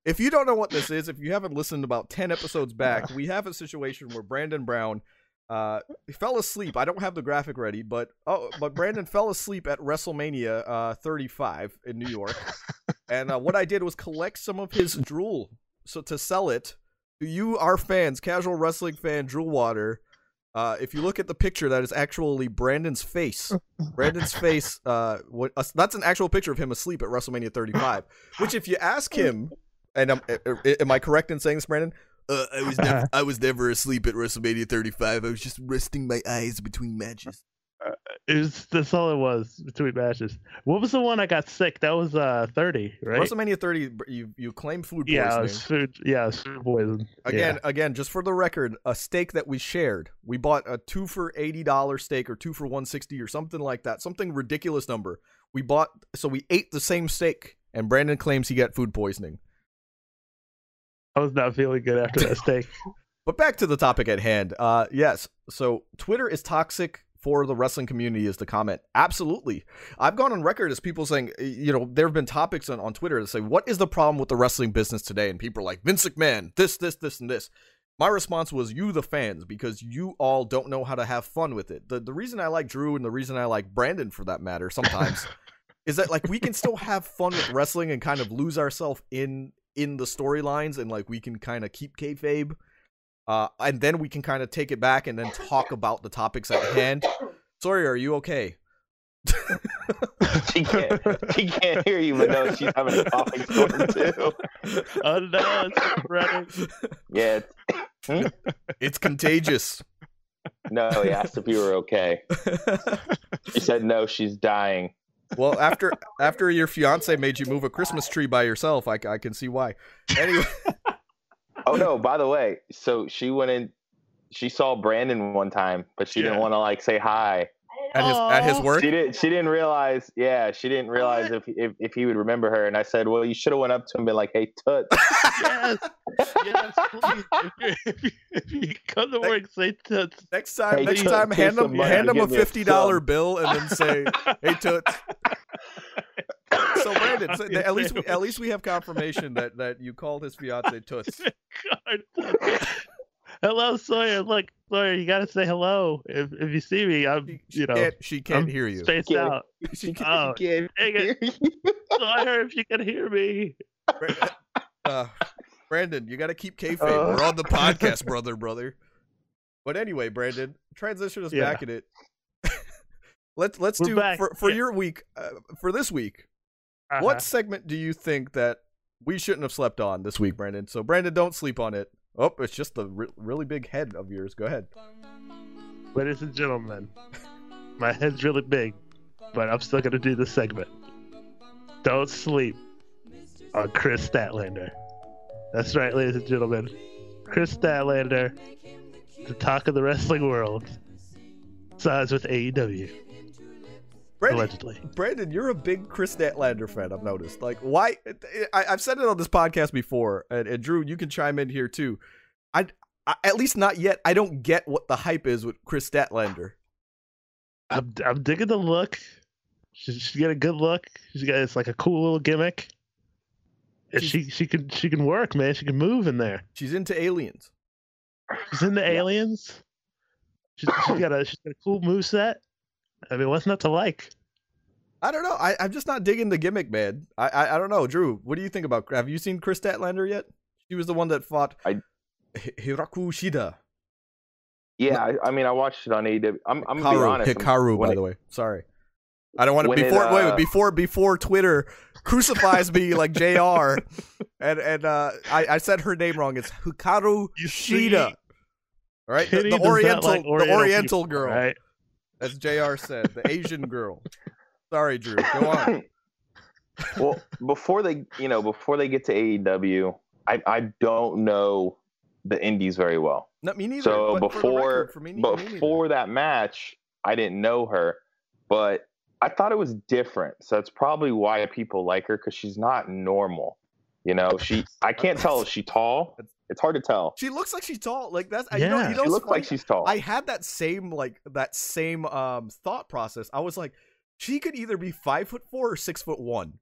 if you don't know what this is, if you haven't listened about ten episodes back, we have a situation where Brandon Brown. Uh, fell asleep. I don't have the graphic ready, but oh, but Brandon fell asleep at WrestleMania uh, 35 in New York, and uh, what I did was collect some of his drool, so to sell it to you, our fans, casual wrestling fan, drool water. Uh, if you look at the picture, that is actually Brandon's face. Brandon's face. Uh, what, uh, that's an actual picture of him asleep at WrestleMania 35. Which, if you ask him, and uh, uh, am I correct in saying this, Brandon? Uh, I was never, I was never asleep at WrestleMania 35. I was just resting my eyes between matches. It was, that's all it was between matches. What was the one I got sick? That was uh 30, right? WrestleMania 30, you you claim food poisoning. yeah, it was food. Yeah, it was food poison. Again, Yeah. again, just for the record, a steak that we shared. We bought a two for eighty dollar steak or two for one sixty or something like that. Something ridiculous number. We bought so we ate the same steak, and Brandon claims he got food poisoning. I was not feeling good after that steak. But back to the topic at hand. Uh, yes. So Twitter is toxic for the wrestling community is the comment. Absolutely. I've gone on record as people saying, you know, there have been topics on, on Twitter that say, what is the problem with the wrestling business today? And people are like, Vince McMahon, this, this, this, and this. My response was, you, the fans, because you all don't know how to have fun with it. The, the reason I like Drew and the reason I like Brandon, for that matter, sometimes, is that like we can still have fun with wrestling and kind of lose ourselves in in the storylines and like we can kind of keep kayfabe uh, and then we can kind of take it back and then talk about the topics at hand. Sorry, are you okay? She can't. She can't hear you, but no, she's having a coughing storm too. oh no, it's spreading. Yeah. it's- It's contagious. No, he asked if you were okay. She said no, she's dying. Well, after after your fiance made you move a Christmas tree by yourself, I, I can see why. Anyway, Oh no, by the way, so she went in. She saw Brandon one time, but she didn't want to like say hi. At his at his work, She didn't. She didn't realize. Yeah, she didn't realize if, if if he would remember her. And I said, well, you should have went up to him and been like, hey, tut. Yes, yes, please. If you, if you come to work, say toots. next time, Hey, next Toots, time, hand some him hand him a give me a fifty dollar bill and then say, "Hey, toots." So Brandon, so at least we, at least we have confirmation that that you called his fiance toots. God. hello, Sawyer. Look, Sawyer, you gotta say hello if if you see me. I'm, She, she you know, can't, she can't I'm hear you. spaced Can't- out. She can't, Oh, Can't dang it. hear you. Sawyer, if you can hear me. uh, Brandon, you got to keep kayfabe. Uh. We're on the podcast, brother, brother. But anyway, Brandon, transition us Yeah. back in it. let's let's We're do back. for for Yeah. your week uh, for this week. Uh-huh. What segment do you think that we shouldn't have slept on this week, Brandon? So Brandon, don't sleep on it. Oh, it's just the re- really big head of yours. Go ahead. Ladies and gentlemen, my head's really big, but I'm still gonna do this segment. Don't sleep on Kris Statlander. That's right, ladies and gentlemen. Kris Statlander, the talk of the wrestling world, signs with AEW, Brandon, allegedly. Brandon, you're a big Kris Statlander fan. I've noticed. Like, why? I, I've said it on this podcast before, and, and Drew, you can chime in here too. I, I, at least not yet. I don't get what the hype is with Kris Statlander. I'm, I'm digging the look. She's, she's got a good look. She's got it's like a cool little gimmick. And she she can she can work, man. She can move in there. She's into aliens. She's in the aliens. She's, she's got a she's got a cool move set. I mean, what's not to like? I don't know. I, I'm just not digging the gimmick, man. I, I I don't know, Drew. What do you think about? Have you seen Kris Statlander yet? She was the one that fought I- Hiraku Shida. Yeah, I, I mean, I watched it on AEW. I'm, I'm gonna be Hikaru, honest. Hikaru, by it- the way. Sorry. I don't want to when it, before wait uh, before before Twitter crucifies me like Jr. and and uh, I I said her name wrong. It's Hikaru You see? Shida. All right, the, Kitty the does not Oriental like the Oriental people, girl, right? As Jr. said, the Asian girl. Sorry, Drew. Go on. well, before they, you know, before they get to AEW, I, I don't know the indies very well. No, me neither. So but for before, record, me, me before that match, I didn't know her, but I thought it was different. So that's probably why people like her because she's not normal. You know, she. I can't tell if she's tall. It's hard to tell. she looks like she's tall. Like that's you know Yeah. you know She what's looks like she's tall. I had that same like that same um thought process. I was like, she could either be five foot four or six foot one.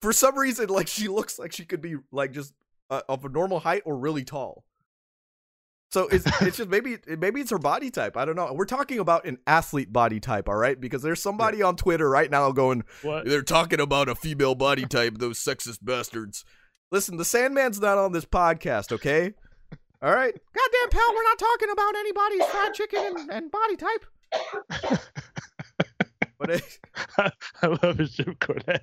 For some reason, like she looks like she could be like just uh, of a normal height or really tall. So it's it's just maybe maybe it's her body type. I don't know. We're talking about an athlete body type, all right? Because there's somebody on Twitter right now going, What? they're talking about a female body type, those sexist bastards. Listen, the Sandman's not on this podcast, okay? All right? Goddamn, pal, we're not talking about anybody's fried chicken and, and body type. but it, I love his Jim Cornette.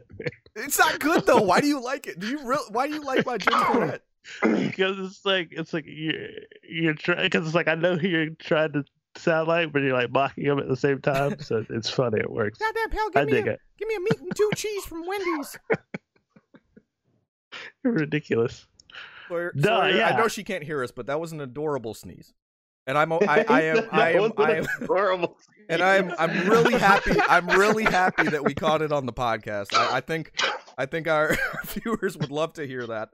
it's not good though. Why do you like it? Do you real? Why do you like my Jim Cornette? because it's like it's like you're you're trying because it's like I know who you're trying to sound like, but you're like mocking him at the same time. So it's funny. It works. Goddamn, pal, I give me dig a, it. give me a meat and two cheese from Wendy's. You're ridiculous. Sawyer- Duh, Sawyer, I know she can't hear us, but that was an adorable sneeze. And I'm o- I, I am I am I am horrible. and I'm I'm really happy. I'm really happy that we caught it on the podcast. I, I think I think our viewers would love to hear that.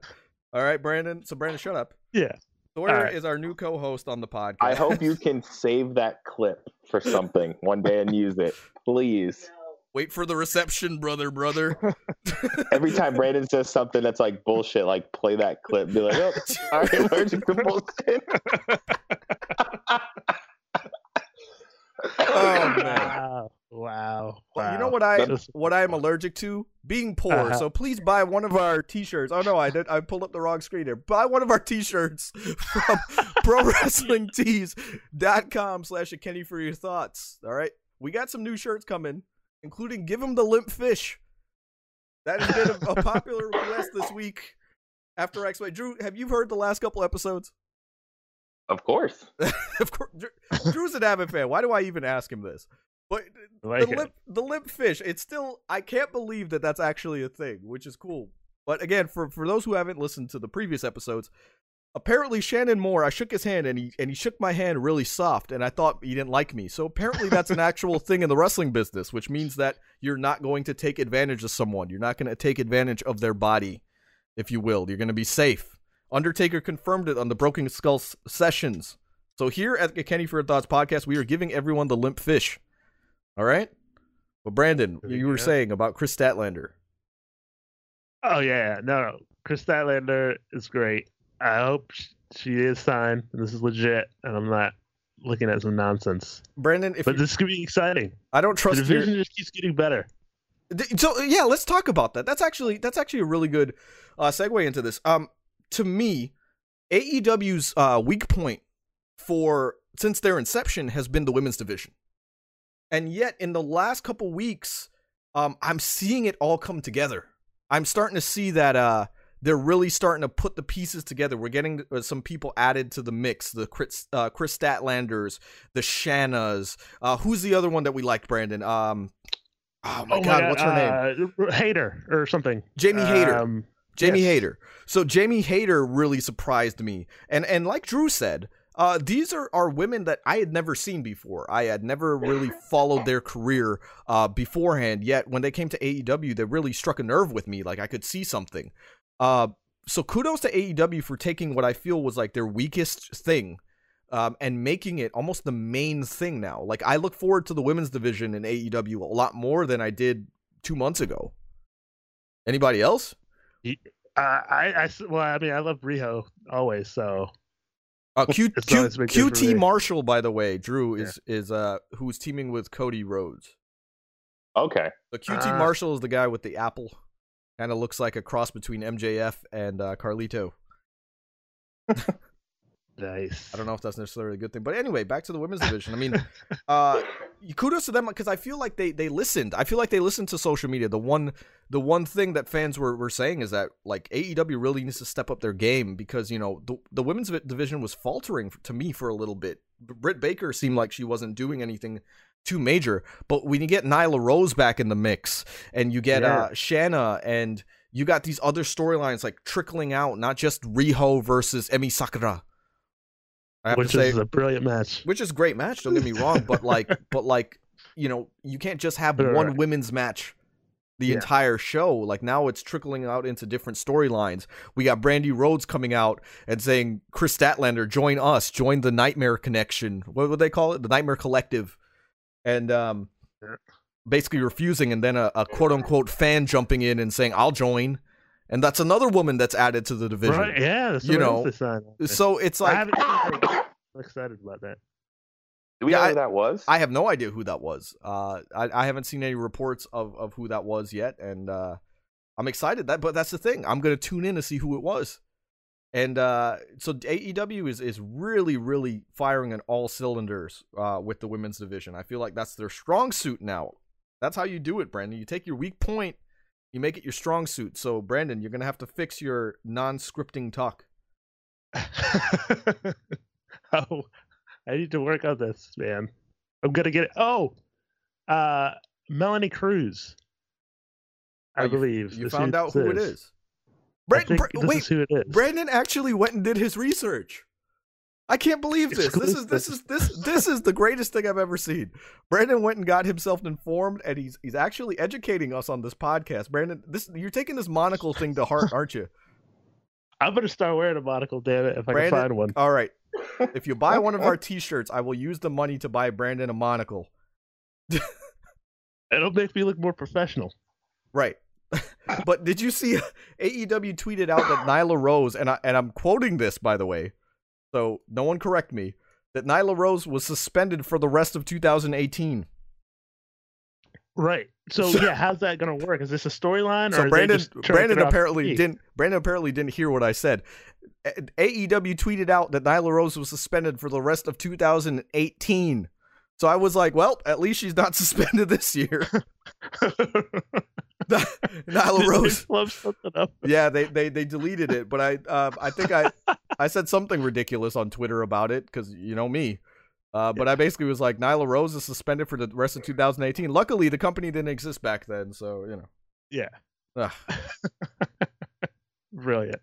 All right, Brandon. So Brandon, shut up. Yeah. Sawyer right. is our new co-host on the podcast. I hope you can save that clip for something one day and use it, please. Wait for the reception, brother, brother. Every time Brandon says something that's like bullshit, like play that clip. Be like, oh, all right, allergic to bullshit. Oh man. Wow. Wow. Well, you know what I Just- what I'm allergic to? Being poor. Uh-huh. So please buy one of our t-shirts. Oh no, I did I pulled up the wrong screen here. Buy one of our t-shirts from prowrestlingtees.com slash a Kenny for your thoughts. All right. We got some new shirts coming, including Give him the limp fish. That has been a, a popular request this week after X Drew, have you heard the last couple episodes? Of course. of course, Drew, Drew's an avid fan. Why do I even ask him this? But like the it. lip, the lip fish. It's still. I can't believe that that's actually a thing, which is cool. But again, for for those who haven't listened to the previous episodes, apparently Shannon Moore. I shook his hand and he and he shook my hand really soft, and I thought he didn't like me. So apparently that's an actual thing in the wrestling business, which means that you're not going to take advantage of someone. You're not going to take advantage of their body, if you will. You're going to be safe. Undertaker confirmed it on the Broken Skull sessions. So here at the Kenny for Your Thoughts podcast, we are giving everyone the limp fish. All right. Well, Brandon, you you were saying about Kris Statlander. Oh yeah, no, no. Kris Statlander is great. I hope she is signed. and This is legit, and I'm not looking at some nonsense. Brandon, if But this could be exciting. I don't The trust your, division just keeps getting better. So yeah, let's talk about that. That's actually that's actually a really good uh, segue into this. Um, to me, AEW's uh, weak point for since their inception has been the women's division, and yet in the last couple weeks, um, I'm seeing it all come together. I'm starting to see that uh, they're really starting to put the pieces together. We're getting uh, some people added to the mix. The Kris, uh, Kris Statlanders, the Shannas. Uh, who's the other one that we liked, Brandon? Um, oh my God, what's her name? name? Hater or something. Jamie Hayter. Um, Jamie yes. Hayter. So Jamie Hayter really surprised me. And and like Drew said, uh, these are, are women that I had never seen before. I had never really followed their career uh, beforehand. Yet when they came to AEW, they really struck a nerve with me. Like I could see something. Uh, so kudos to AEW for taking what I feel was like their weakest thing, um, and making it almost the main thing now. Like I look forward to the women's division in AEW a lot more than I did two months ago. Anybody else? Uh, I, I, s- well, I mean, I love Riho always, so Uh, Q, Q, always been good for QT. Marshall, by the way, Drew is is uh who's teaming with Cody Rhodes. Okay. So QT Ah. Marshall is the guy with the apple. Kind of looks like a cross between MJF and uh, Carlito. nice. I don't know if that's necessarily a good thing, but anyway, back to the women's division. I mean, uh, kudos to them because I feel like they they listened. I feel like they listened to social media. The one the one thing that fans were, were saying is that like AEW really needs to step up their game because you know the the women's division was faltering to me for a little bit. Britt Baker seemed like she wasn't doing anything too major, but when you get Nyla Rose back in the mix and you get Yeah. uh, Shanna and you got these other storylines like trickling out, not just Riho versus Emi Sakura. I have Which to say, is a brilliant match. which is a great match. Don't get me wrong, but like, but like, you know, you can't just have Right, one women's match the Yeah. entire show. Like now, it's trickling out into different storylines. We got Brandi Rhodes coming out and saying, "Kris Statlander, join us, join the Nightmare Connection. What would they call it? The Nightmare Collective." And um, Yeah. basically refusing, and then a, a quote unquote fan jumping in and saying, "I'll join." And that's another woman that's added to the division. Right? Yeah. That's You know, else they signed. So it's I like haven't seen her. I'm excited about that. Do we Yeah, know I- who that was? I have no idea who that was. Uh, I, I haven't seen any reports of, of who that was yet, and uh, I'm excited. That, but that's the thing. I'm gonna tune in to see who it was. And uh, so AEW is is really really firing on all cylinders uh, with the women's division. I feel like that's their strong suit now. That's how you do it, Brandon. You take your weak point, you make it your strong suit. So Brandon, you're gonna have to fix your non-scripting talk. oh, I need to work on this, man. I'm gonna get it. Oh, uh, Melanie Cruz. I Oh, believe You is found out who it is. Is. I think Bra- this wait, is who it is. Brandon actually went and did his research. I can't believe this. This is this is this this is the greatest thing I've ever seen. Brandon went and got himself informed, and he's he's actually educating us on this podcast. Brandon, this you're taking this monocle thing to heart, aren't you? I'm gonna start wearing a monocle, damn it, if I can find one. All right. If you buy one of our T-shirts, I will use the money to buy Brandon a monocle. It'll make me look more professional. Right. but did you see uh, AEW tweeted out that Nyla Rose and I and I'm quoting this by the way. So no one correct me that Nyla Rose was suspended for the rest of 2018. Right. So So- yeah, how's that gonna work? Is this a storyline? So Brandon to Brandon apparently didn't Brandon apparently didn't hear what I said. AEW tweeted out that Nyla Rose was suspended for the rest of 2018. So I was like, well, at least she's not suspended this year. Nyla Did they Rose flub something up? yeah, they, they they deleted it, but I uh, I think I I said something ridiculous on Twitter about it because you know me. Uh, but I basically was like, Nyla Rose is suspended for the rest of 2018. Luckily, the company didn't exist back then, so you know. Yeah. Brilliant.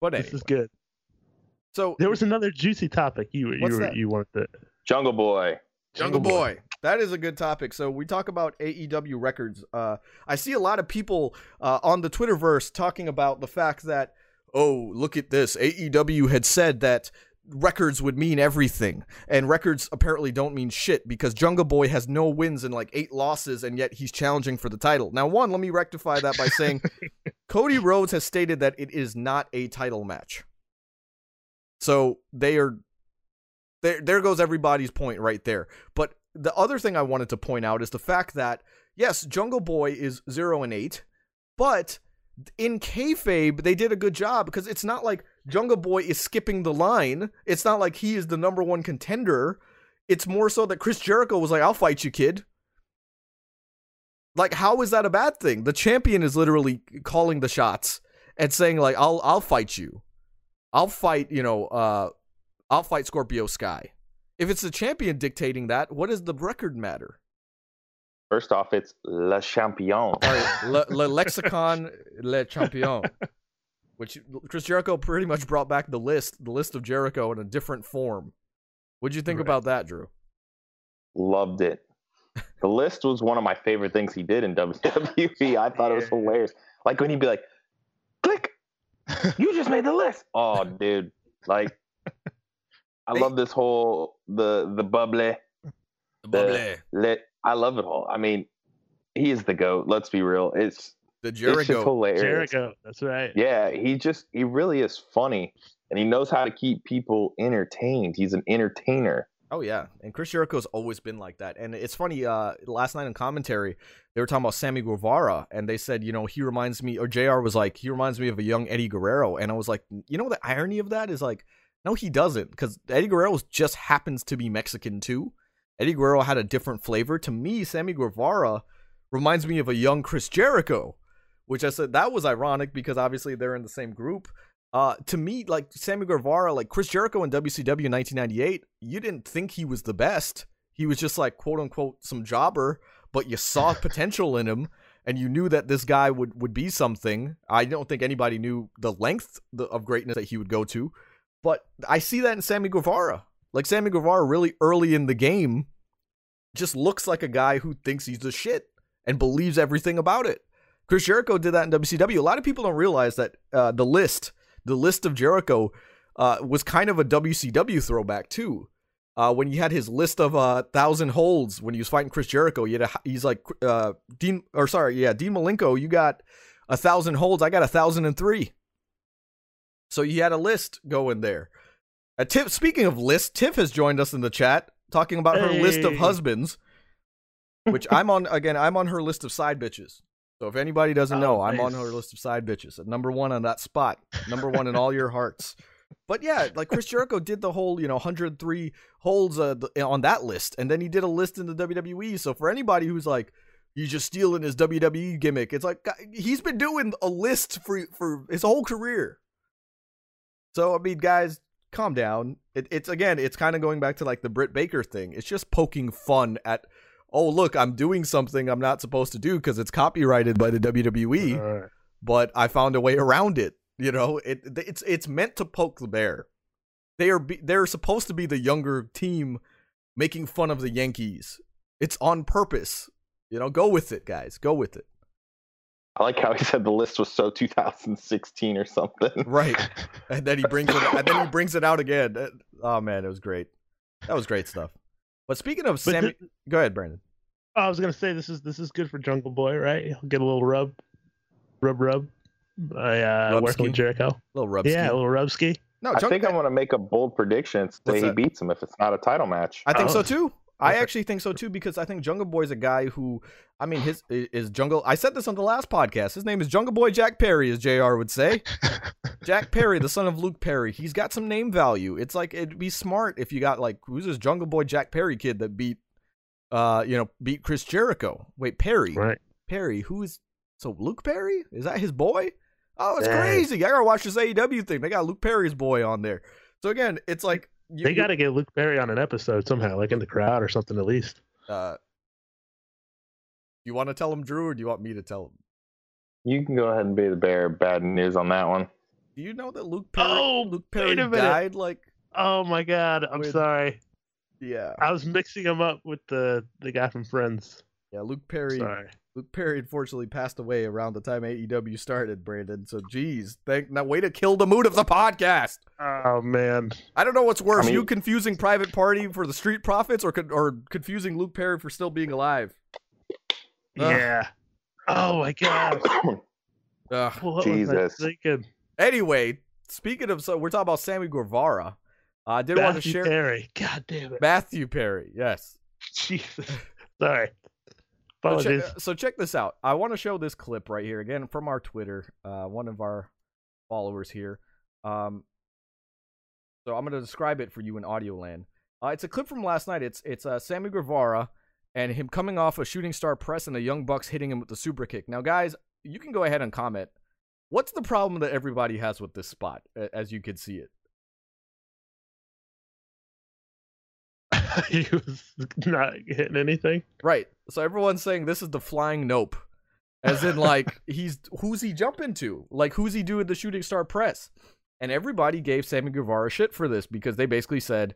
But This is good. so There was another juicy topic you you were, you wanted to. Jungle Boy. Jungle Boy. That is a good topic. So we talk about AEW records. Uh, I see a lot of people uh, on the Twitterverse talking about the fact that, oh, look at this. AEW had said that records would mean everything, and records apparently don't mean shit because Jungle Boy has no wins and like eight losses, and yet he's challenging for the title. Now, one, let me rectify that by saying Cody Rhodes has stated that it is not a title match. So they are there there goes everybody's point right there. But the other thing I wanted to point out is the fact that yes, Jungle Boy is zero and eight, but in kayfabe they did a good job because it's not like Jungle Boy is skipping the line. It's not like he is the number one contender. It's more so that Chris Jericho was like, "I'll fight you, kid." Like, how is that a bad thing? The champion is literally calling the shots and saying, "Like, I'll I'll fight you. I'll fight you know uh I'll fight Scorpio Sky. If it's the champion dictating that, what does the record matter? First off, it's Le Champion. All right, le, le lexicon le champion, which Chris Jericho pretty much brought back the list, the list of Jericho in a different form. What'd you think Right. about that, Drew? Loved it. The list was one of my favorite things he did in WWE. I thought it was hilarious. Like when he'd be like, click, you just made the list. Oh, dude. Like, I They- love this whole the the bubbly. The lit. I love it all. I mean, he is the goat. Let's be real. It's The it's just Jericho. hilarious. Jericho. That's right. Yeah, he just he really is funny, and he knows how to keep people entertained. He's an entertainer. Oh yeah, and Chris Jericho's always been like that. And it's funny. Uh, last night in commentary, they were talking about Sammy Guevara, and they said, you know, he reminds me, or Jr. was like, he reminds me of a young Eddie Guerrero, and I was like, you know, the irony of that is like, no, he doesn't, because Eddie Guerrero just happens to be Mexican too. Eddie Guerrero had a different flavor. To me, Sammy Guevara reminds me of a young Chris Jericho, which I said that was ironic because obviously they're in the same group. Uh, to me, like Sammy Guevara, like Chris Jericho in WCW in 1998, you didn't think he was the best. He was just like quote unquote some jobber, but you saw potential in him, and you knew that this guy would would be something. I don't think anybody knew the length of greatness that he would go to, but I see that in Sammy Guevara. Like Sammy Guevara, really early in the game, just looks like a guy who thinks he's the shit and believes everything about it. Chris Jericho did that in WCW. A lot of people don't realize that uh, the list, the list of Jericho, uh, was kind of a WCW throwback too. Uh, when he had his list of uh, thousand holds when he was fighting Chris Jericho, he had a, he's like uh, Dean or sorry, yeah, Dean Malenko, you got a thousand holds, I got a thousand and three. So you had a list going there. Uh, Tiff, speaking of list, Tiff has joined us in the chat talking about her list of husbands, which I'm on again. I'm on her list of side bitches. So if anybody doesn't Oh, know, I'm on her list of side bitches. At number one on that spot, number one in all your hearts. But yeah, like Chris Jericho did the whole, you know, 103 holds uh, on that list, and then he did a list in the WWE. So for anybody who's like, he's just stealing his WWE gimmick, it's like he's been doing a list for for his whole career. So I mean, guys, calm down. It, it's again, it's kind of going back to like the Britt Baker thing. It's just poking fun at. Oh look, I'm doing something I'm not supposed to do because it's copyrighted by the WWE Uh, but I found a way around it. You know, it it's it's meant to poke the bear. They are be, they're supposed to be the younger team making fun of the Yankees. It's on purpose. You know, go with it, guys. Go with it. I like how he said the list was so 2016 or something. Right. And then he brings it and then he brings it out again. Oh man, it was great. That was great stuff. But speaking of but Sammy, th- go ahead, Brandon. I was gonna say this is this is good for Jungle Boy, right? He'll get a little rub, rub, rub. By uh, Rub working ski? with Jericho. little rub. Yeah, a little rub ski. No, I Junk- think I want to make a bold prediction. Say he beats him if it's not a title match. I think Oh. so too. I actually think so too because I think Jungle Boy is a guy who, I mean, his is Jungle. I said this on the last podcast. His name is Jungle Boy Jack Perry, as Jr. would say. Jack Perry, the son of Luke Perry. He's got some name value. It's like it'd be smart if you got like who's this Jungle Boy Jack Perry kid that beat, uh, you know, beat Chris Jericho. Wait, Perry, Right. Perry. Who is so Luke Perry? Is that his boy? Oh, it's Yeah. crazy. I gotta watch this AEW thing. They got Luke Perry's boy on there. So again, it's like you, They got to get Luke Perry on an episode somehow, like in the crowd or something at least. Uh, you want to tell him, Drew, or do you want me to tell him? You can go ahead and be the bearer of bad news on that one. Do you know that Luke Perry, Oh, Luke Perry died? Like, Oh my God, I'm With- sorry. yeah, I was mixing him up with the the guy from Friends. yeah. Luke Perry, Sorry. Luke Perry, unfortunately passed away around the time AEW started. Brandon, so geez, thank now way to kill the mood of the podcast. Oh man. I don't know what's worse, I mean- you confusing Private Party for the Street Profits, or or confusing Luke Perry for still being alive. Ugh. Yeah. Oh my God. Ugh. What Jesus. was I thinking? Anyway, speaking of, so we're talking about Sammy Guevara. Uh, I did want to Matthew share Perry. God damn it. Matthew Perry. Yes. Jesus. Sorry. So check, so check this out. I want to show this clip right here again from our Twitter. Uh, one of our followers here. Um, so I'm going to describe it for you in audio land. Uh, it's a clip from last night. It's it's uh, Sammy Guevara and him coming off a shooting star press and the Young Bucks hitting him with the super kick. Now, guys, you can go ahead and comment. What's the problem that everybody has with this spot, as you can see it? he was not hitting anything. Right. So everyone's saying this is the flying nope. As in like he's who's he jumping to? Like who's he doing the shooting star press? And everybody gave Sammy Guevara shit for this because they basically said,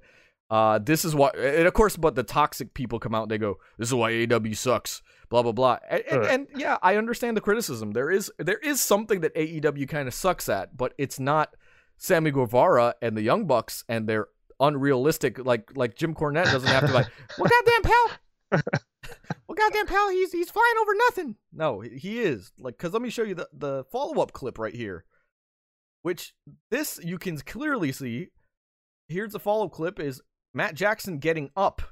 uh, this is what and of course but the toxic people come out and they go, This is why AEW sucks, blah blah blah. And, and, Right. and yeah, I understand the criticism. There is there is something that AEW kind of sucks at, but it's not Sammy Guevara and the Young Bucks and their unrealistic. Like like Jim Cornette doesn't have to be like, well, goddamn pal, well, goddamn pal, he's he's flying over nothing. No, he- is like because let me show you the the follow up clip right here, which this you can clearly see. Here's the follow up clip is Matt Jackson getting up.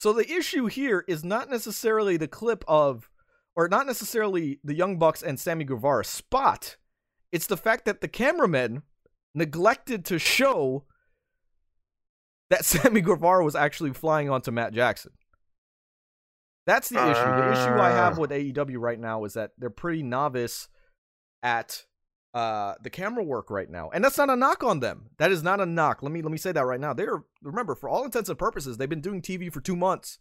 So the issue here is not necessarily the clip of, or not necessarily the Young Bucks and Sammy Guevara spot. It's the fact that the cameramen neglected to show that Sammy Guevara was actually flying onto Matt Jackson. That's the issue. The issue I have Ah. with AEW right now is that they're pretty novice at uh, the camera work right now, and that's not a knock on them. That is not a knock. Let me let me say that right now. They're remember for all intents and purposes, they've been doing TV for two months,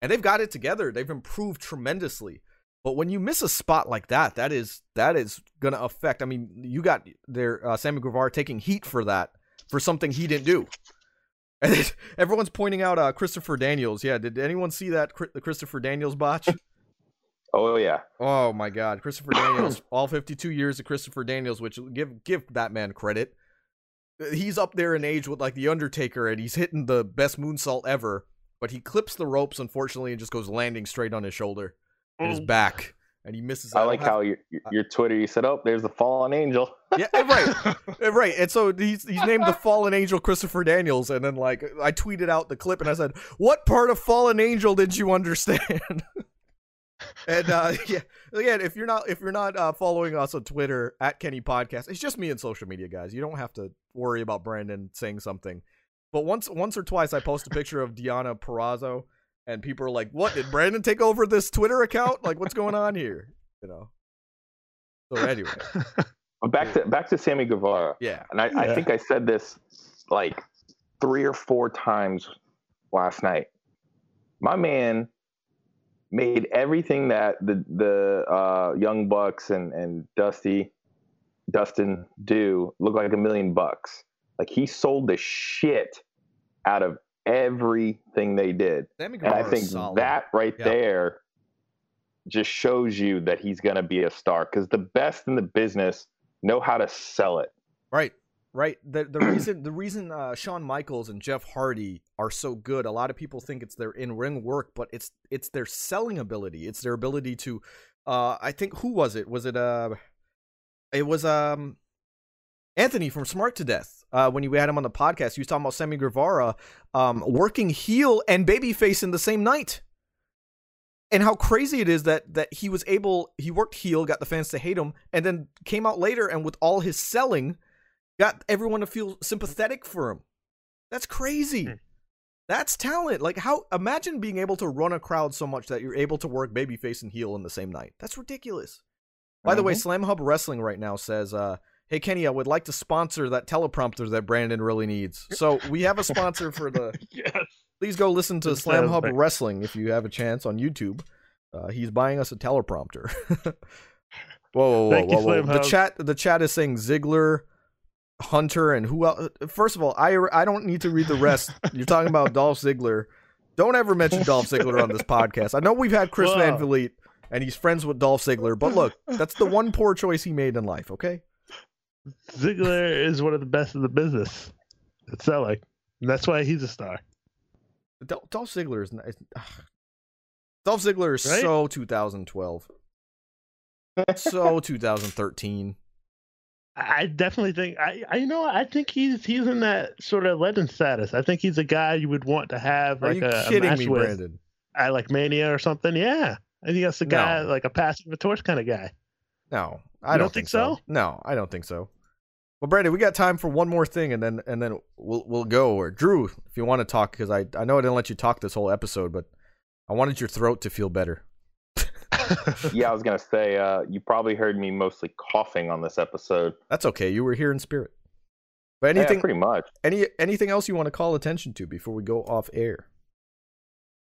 and they've got it together. They've improved tremendously. But when you miss a spot like that, that is that is gonna affect. I mean, you got their uh, Sammy Guevara taking heat for that for something he didn't do. And everyone's pointing out uh, Christopher Daniels. Yeah, did anyone see that the Christopher Daniels botch? Oh yeah. Oh my God, Christopher Daniels! all 52 years of Christopher Daniels, which give give that man credit. He's up there in age with like the Undertaker, and he's hitting the best moonsault ever. But he clips the ropes, unfortunately, and just goes landing straight on his shoulder and his back, and he misses. I like how your your Twitter you said, "Oh, there's the fallen angel." Yeah, right, right. And so he's he's named the fallen angel Christopher Daniels, and then like I tweeted out the clip and I said, "What part of fallen angel did you understand?" and uh, yeah, again, if you're not if you're not uh, following us on Twitter at Kenny Podcast, it's just me and social media guys. You don't have to worry about Brandon saying something. But once once or twice, I post a picture of Deonna Purrazzo, and people are like, "What did Brandon take over this Twitter account? Like, what's going on here?" You know. So anyway, back to back to Sammy Guevara, yeah. and I, I think I said this like three or four times last night. My man made everything that the the uh, Young Bucks and and Dusty Dustin do look like a million bucks. Like he sold the shit out of everything they did. Sammy And I think solid. that right Yeah. there just shows you that he's going to be a star because the best in the business know how to sell it. Right, right. The the reason the reason uh, Shawn Michaels and Jeff Hardy are so good, a lot of people think it's their in ring work, but it's it's their selling ability. It's their ability to. Uh, I think who was it? Was it uh, it was um, Anthony from Smart to Death. Uh, when you had him on the podcast, he was talking about Sammy Guevara, um, working heel and babyface in the same night. And how crazy it is that that he was able he worked heel, got the fans to hate him, and then came out later and with all his selling, got everyone to feel sympathetic for him. That's crazy. Hmm. That's talent. Like how imagine being able to run a crowd so much that you're able to work babyface and heel in the same night. That's ridiculous. By the way, Mhm. Slam Hub Wrestling right now says, uh, "Hey Kenny, I would like to sponsor that teleprompter that Brandon really needs." So we have a sponsor for the. yes. Please go listen to Slam Hub like- Wrestling if you have a chance on YouTube. Uh, he's buying us a teleprompter. whoa, whoa, whoa, you, whoa, whoa. Slam The chat, the chat is saying Ziggler, Hunter, and who else? First of all, I I don't need to read the rest. You're talking about Dolph Ziggler. Don't ever mention Dolph Ziggler on this podcast. I know we've had Chris Van. Vliet, and he's friends with Dolph Ziggler, but look, that's the one poor choice he made in life. Okay. Ziggler is one of the best in the business at selling. And that's why he's a star. Dol- Dolph Ziggler is nice. Dolph Ziggler is Right? so 2012. so 2013. I definitely think I, I you know I think he's he's in that sort of legend status. I think he's a guy you would want to have Are like you a, a kidding match me, with Brandon? at like Mania or something. Yeah, I think that's the guy No. like a passing the torch kind of guy. No, I You don't, don't think so. so? No, I don't think so. Well, Brandon, we got time for one more thing, and then and then we'll we'll go. Or Drew, if you want to talk, because I I know I didn't let you talk this whole episode, but I wanted your throat to feel better. yeah, I was gonna say uh, you probably heard me mostly coughing on this episode. That's okay. You were here in spirit. But Yeah, anything pretty much. any anything else you want to call attention to before we go off air?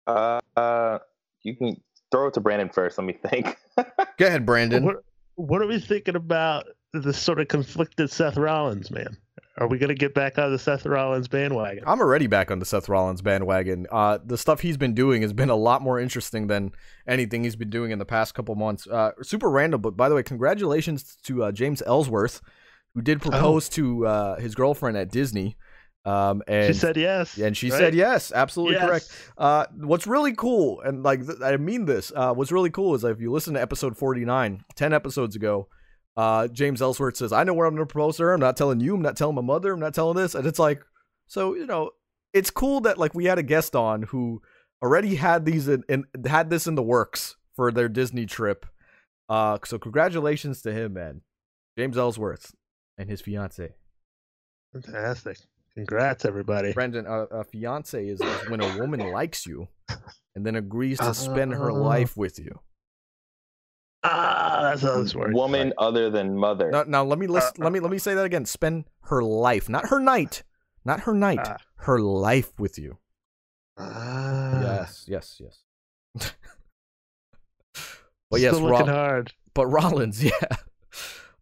Uh, uh, you can throw it to Brandon first. Let me think. Go ahead, Brandon. What what are we thinking about the sort of conflicted Seth Rollins man? Are we gonna get back on the Seth Rollins bandwagon? I'm already back on the Seth Rollins bandwagon. Uh, the stuff he's been doing has been a lot more interesting than anything he's been doing in the past couple months. Uh, super random, but by the way, congratulations to uh, James Ellsworth, who did propose to uh, his girlfriend at Disney. Um, and she said yes. and she right? said yes, absolutely Yes. correct. Uh, what's really cool, and like th- I mean this, uh, what's really cool is if you listen to episode 49, 10 episodes ago, uh, James Ellsworth says, I know where I'm going to propose to her. I'm not telling you. I'm not telling my mother. I'm not telling this. And it's like, so, you know, it's cool that like we had a guest on who already had these in had this in the works for their Disney trip. Uh, so congratulations to him, man. James Ellsworth and his fiance. Fantastic. Congrats, everybody. Brendan, a, a fiance is, when a woman likes you and then agrees to spend her Oh. life with you. Ah, that's how this works. Woman other than mother. Now, now let me list, let me let me say that again. Spend her life, not her night, not her night, Ah. her life with you. Ah, Yes, yes, yes. but yes, Still looking Roll- hard. but Rollins, yeah.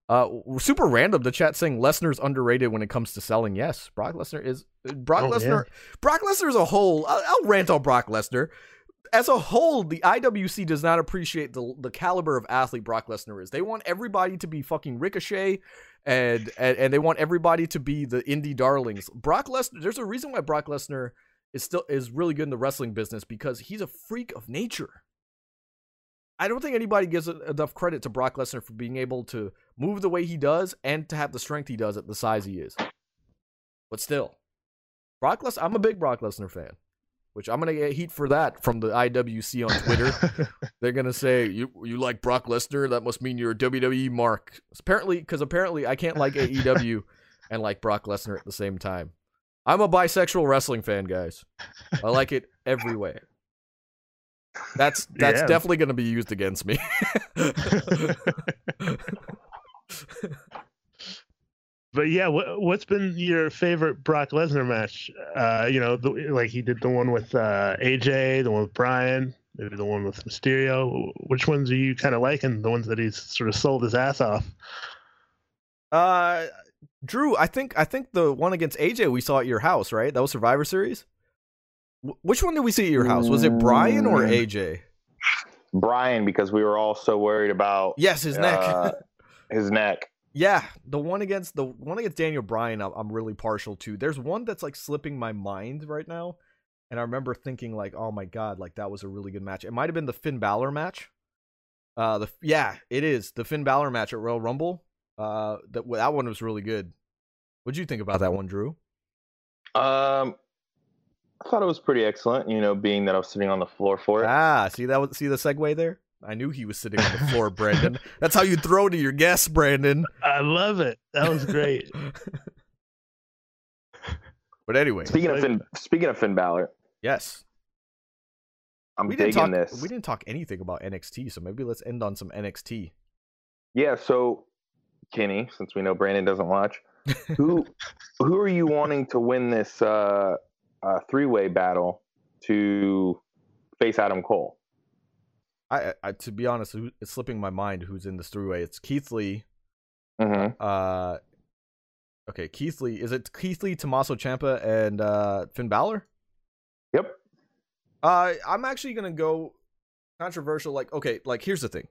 Uh, super random. The chat saying Lesnar's underrated when it comes to selling. Yes, Brock Lesnar is. Brock Oh, Lesnar. Brock Lesnar as a whole. I'll, I'll rant on Brock Lesnar. As a whole, the IWC does not appreciate the the caliber of athlete Brock Lesnar is. They want everybody to be fucking Ricochet, and and, and they want everybody to be the indie darlings. Brock Lesnar. There's a reason why Brock Lesnar is still is really good in the wrestling business because he's a freak of nature. I don't think anybody gives enough credit to Brock Lesnar for being able to move the way he does and to have the strength he does at the size he is. But still, Brock Lesnar. I'm a big Brock Lesnar fan, which I'm gonna get heat for that from the IWC on Twitter. They're gonna say you you like Brock Lesnar. That must mean you're a WWE mark. Apparently, because apparently I can't like AEW and like Brock Lesnar at the same time. I'm a bisexual wrestling fan, guys. I like it every way. That's that's Yeah. definitely gonna be used against me. But yeah, what, what's been your favorite Brock Lesnar match? Uh, you know, the, like he did the one with uh, AJ, the one with Brian, maybe the one with Mysterio. Which ones are you kind of liking? The ones that he's sort of sold his ass off. uh, Drew, I think I think the one against AJ we saw at your house, right? That was Survivor Series. Wh- which one did we see at your house? Was it Brian or Mm. AJ? Brian, because we were all so worried about Yes, his neck. uh, his neck. Yeah, the one against the one against Daniel Bryan, I'm, really partial to. There's one that's like slipping my mind right now, and I remember thinking like, oh my god, like that was a really good match. It might have been the Finn Balor match. Uh, the yeah, it is the Finn Balor match at Royal Rumble. Uh, that that one was really good. What'd you think about that one, Drew? Um, I thought it was pretty excellent. You know, being that I was sitting on the floor for it. Ah, see that was see the segue there. I knew he was sitting on the floor, Brandon. That's how you throw to your guests, Brandon. I love it. That was great. but anyway, Speaking of Finn, speaking of Finn Balor, yes, I'm we didn't digging talk. this. We didn't talk anything about NXT, so maybe let's end on some NXT. Yeah, so Kenny, since we know Brandon doesn't watch, who who are you wanting to win this uh, uh, three way battle to face Adam Cole? I, I to be honest, it's slipping my mind who's in this three way. It's Keith Lee. hmm Uh, okay, Keith Lee. Is it Keith Lee, Tommaso Ciampa, and uh, Finn Balor? Yep. Uh, I'm actually gonna go controversial. Like, okay, like here's the thing.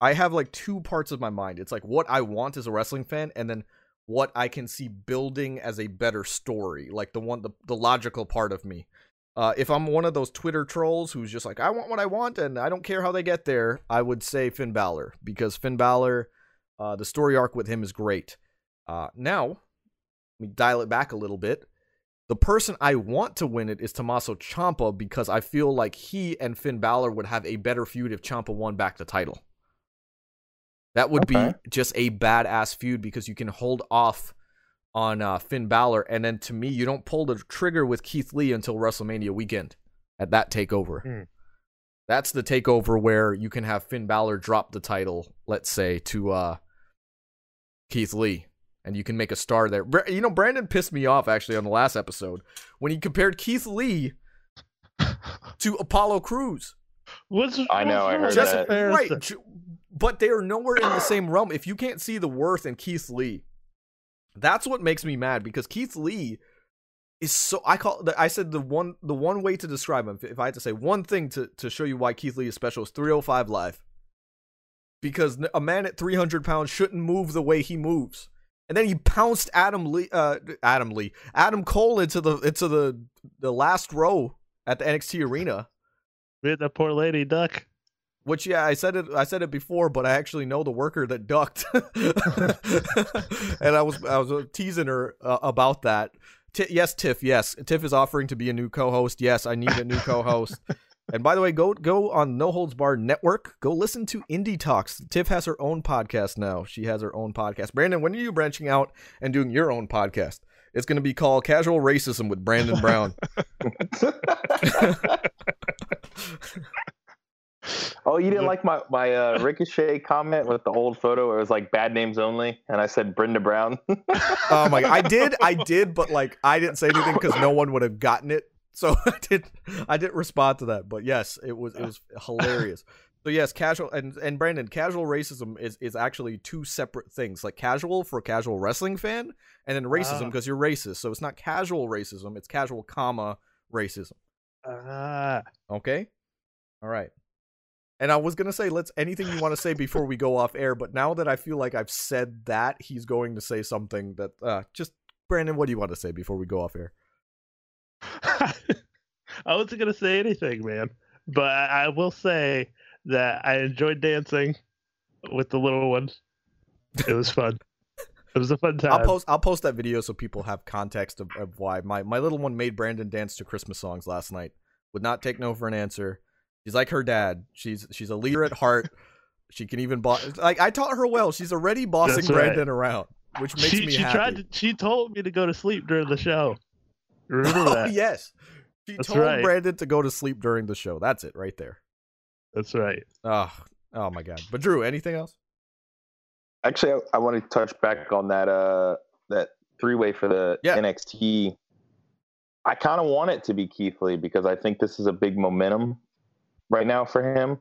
I have like two parts of my mind. It's like what I want as a wrestling fan, and then what I can see building as a better story. Like the one, the, the logical part of me. Uh, if I'm one of those Twitter trolls who's just like, I want what I want, and I don't care how they get there, I would say Finn Balor because Finn Balor, uh, the story arc with him is great. Uh, now, let me dial it back a little bit. The person I want to win it is Tommaso Ciampa because I feel like he and Finn Balor would have a better feud if Ciampa won back the title. That would Okay. be just a badass feud because you can hold off on uh, Finn Balor, and then to me, you don't pull the trigger with Keith Lee until WrestleMania weekend at that takeover. Hmm. That's the takeover where you can have Finn Balor drop the title, let's say, to uh, Keith Lee, and you can make a star there. You know, Brandon pissed me off actually on the last episode when he compared Keith Lee to Apollo Crews. What's, I know, what's I heard Just that. right, but they are nowhere in the same realm. If you can't see the worth in Keith Lee, that's what makes me mad because Keith Lee is so. I call. I said the one the one way to describe him. If I had to say one thing to to show you why Keith Lee is special is 305 live. Because a man at 300 pounds shouldn't move the way he moves. and then he pounced Adam Lee, uh, Adam Lee, Adam Cole into the into the the last row at the NXT arena. Made that poor lady duck. Which yeah, I said it. I said it before, but I actually know the worker that ducked, and I was I was teasing her uh, about that. T- yes, Tiff. Yes, Tiff is offering to be a new co-host. Yes, I need a new co-host. and by the way, go go on No Holds Barred Network. Go listen to Indie Talks. Tiff has her own podcast now. She has her own podcast. Brandon, when are you branching out and doing your own podcast? It's going to be called Casual Racism with Brandon Brown. Oh, you didn't like my my uh, Ricochet comment with the old photo? Where it was like bad names only, and I said Brenda Brown. oh my god, I did, I did, but like I didn't say anything because no one would have gotten it. So I did, I didn't respond to that. But yes, it was it was hilarious. So yes, casual and and Brandon, casual racism is is actually two separate things. Like casual for a casual wrestling fan, and then racism because you're racist. So it's not casual racism; it's casual comma racism. Ah, Okay, all right. And I was gonna say, let's anything you want to say before we go off air, but now that I feel like I've said that, he's going to say something that uh just Brandon, what do you want to say before we go off air? I wasn't gonna say anything, man, but I, will say that I enjoyed dancing with the little ones. It was fun. it was a fun time. I'll post I'll post that video so people have context of, of why my my little one made Brandon dance to Christmas songs last night. Would not take no for an answer. She's like her dad. She's she's a leader at heart. She can even boss. Like I taught her well. She's already bossing That's right. Brandon around, which makes she me she happy. tried to. She told me to go to sleep during the show. Remember oh that? yes, she That's told right. Brandon to go to sleep during the show. That's it right there. That's right. Oh, oh my god. But Drew, anything else? Actually, I, I want to touch back on that uh that three way for the Yeah. NXT. I kind of want it to be Keith Lee because I think this is a big momentum right now for him,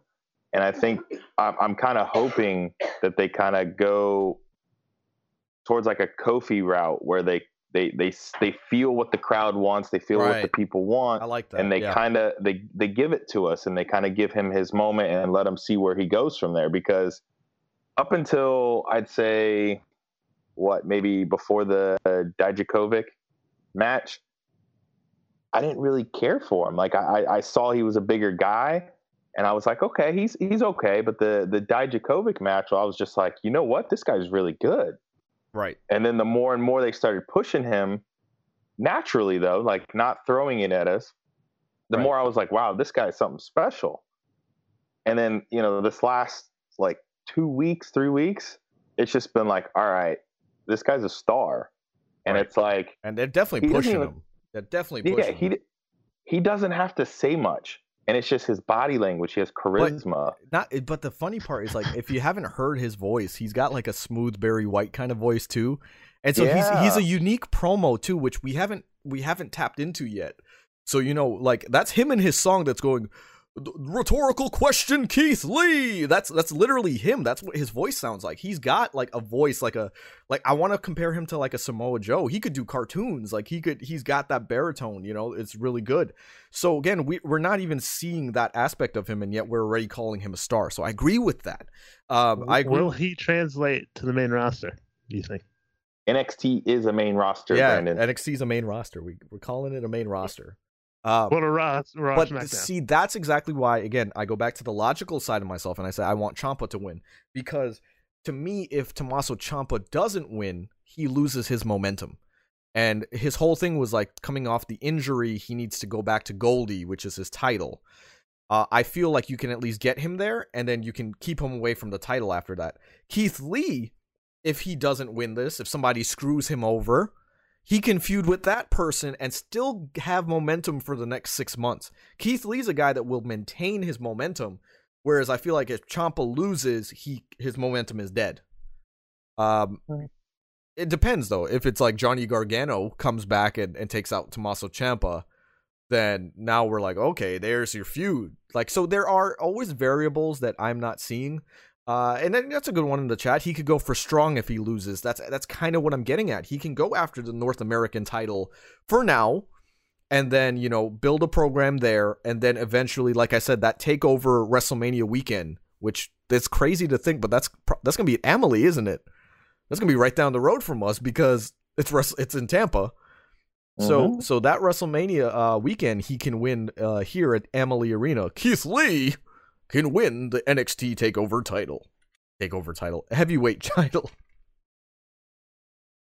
and I think I'm, I'm kind of hoping that they kind of go towards like a Kofi route where they they they they feel what the crowd wants, they feel what the people want, I like that. and they yeah. kind of they they give it to us and they kind of give him his moment and let him see where he goes from there because up until I'd say what maybe before the uh, Dijakovic match I didn't really care for him like I- I saw he was a bigger guy and I was like okay he's he's okay but the the Dijakovic match I was just like you know what this guy's really good right. and then the more and more they started pushing him, naturally though, like not throwing it at us, the Right. more I was like, wow, this guy's something special. And then, you know, this last like two weeks, three weeks, it's just been like, all right, this guy's a star. And Right. it's like, And they're definitely pushing even- him. They're definitely yeah, pushing he him. d- he doesn't have to say much. And it's just his body language. He has charisma. Not, but the funny part is like if you haven't heard his voice, he's got like a smooth Barry White kind of voice too, and so he's he's a unique promo too, which we haven't we haven't tapped into yet. So you know, like that's him and his song that's going rhetorical question, Keith Lee. That's that's literally him. That's what his voice sounds like. He's got like a voice like a like I want to compare him to like a Samoa Joe. He could do cartoons. Like he could. He's got that baritone. You know, it's really good. So again, we we're not even seeing that aspect of him, and yet we're already calling him a star. So I agree with that. Um, I agree. Will he translate to the main roster? Do you think? NXT is a main roster, yeah, Brandon. is a main roster. We we're calling it a main roster. Um, What a Raw, Raw but SmackDown. see, that's exactly why. Again, I go back to the logical side of myself, and I say I want Ciampa to win because to me, if Tommaso Ciampa doesn't win, he loses his momentum. And his whole thing was like coming off the injury, he needs to go back to Goldie, which is his title. Uh, I feel like you can at least get him there, and then you can keep him away from the title after that. Keith Lee, if he doesn't win this, if somebody screws him over, he can feud with that person and still have momentum for the next six months. Keith Lee's a guy that will maintain his momentum, whereas I feel like if Ciampa loses, he his momentum is dead. Um, it depends though. If it's like Johnny Gargano comes back and, and takes out Tommaso Ciampa, then now we're like, okay, there's your feud. Like, so there are always variables that I'm not seeing. Uh, and then that's a good one in the chat. He could go for strong if he loses. That's that's kind of what I'm getting at. He can go after the North American title for now, and then you know build a program there, and then eventually, like I said, that takeover WrestleMania weekend, which that's crazy to think, but that's that's gonna be at Amalie, isn't it? That's gonna be right down the road from us because it's it's in Tampa. So Mhm. so that WrestleMania uh, weekend he can win uh, here at Amalie Arena. Keith Lee can win the NXT Takeover title, Takeover title, heavyweight title.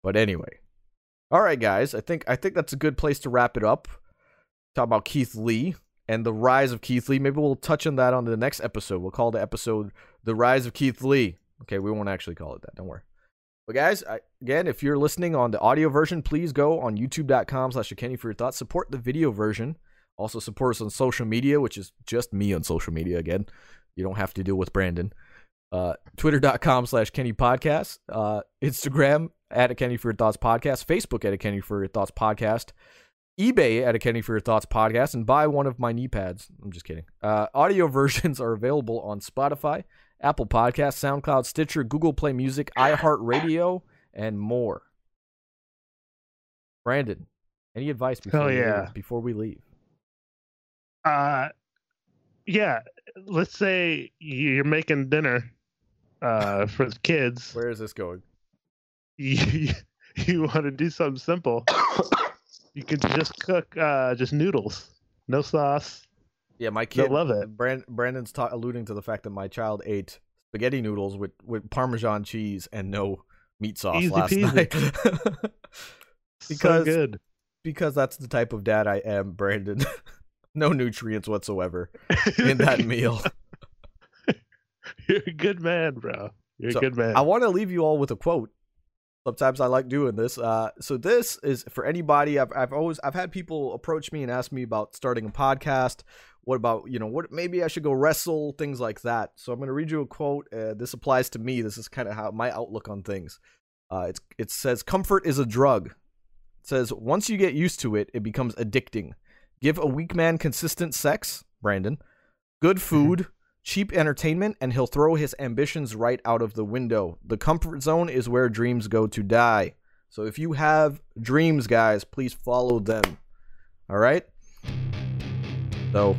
But anyway, all right, guys. I think I think that's a good place to wrap it up. Talk about Keith Lee and the rise of Keith Lee. Maybe we'll touch on that on the next episode. We'll call the episode "The Rise of Keith Lee." Okay, we won't actually call it that. Don't worry. But guys, I, again, if you're listening on the audio version, please go on youtube.com slash Kenny for your thoughts. Support the video version. Also support us on social media, which is just me on social media again. You don't have to deal with Brandon. Uh, Twitter.com slash Kenny Podcast. Uh, Instagram at a Kenny for your thoughts podcast. Facebook at a Kenny for your thoughts podcast. eBay at a Kenny for your thoughts podcast. And buy one of my knee pads. I'm just kidding. Uh, audio versions are available on Spotify, Apple Podcasts, SoundCloud, Stitcher, Google Play Music, iHeartRadio, and more. Brandon, any advice before, Hell yeah. leave, before we leave? Uh, yeah. Let's say you're making dinner uh, for the kids. Where is this going? You, you want to do something simple. You can just cook uh, just noodles, no sauce. Yeah, my They'll kid. love it. Brand, Brandon's ta- alluding to the fact that my child ate spaghetti noodles with, with Parmesan cheese and no meat sauce Easy last peasy. night. so Because- good. because that's the type of dad I am, Brandon. no nutrients whatsoever in that meal. You're a good man, bro. You're So, a good man. I want to leave you all with a quote. Sometimes I like doing this. Uh, so this is for anybody. I've I've always I've had people approach me and ask me about starting a podcast. What about you know what? Maybe I should go wrestle things like that. So I'm going to read you a quote. Uh, this applies to me. This is kind of how my outlook on things. Uh, it's it says comfort is a drug. It says once you get used to it, it becomes addicting. Give a weak man consistent sex, Brandon, good food, cheap entertainment, and he'll throw his ambitions right out of the window. The comfort zone is where dreams go to die. So if you have dreams, guys, please follow them. All right. So,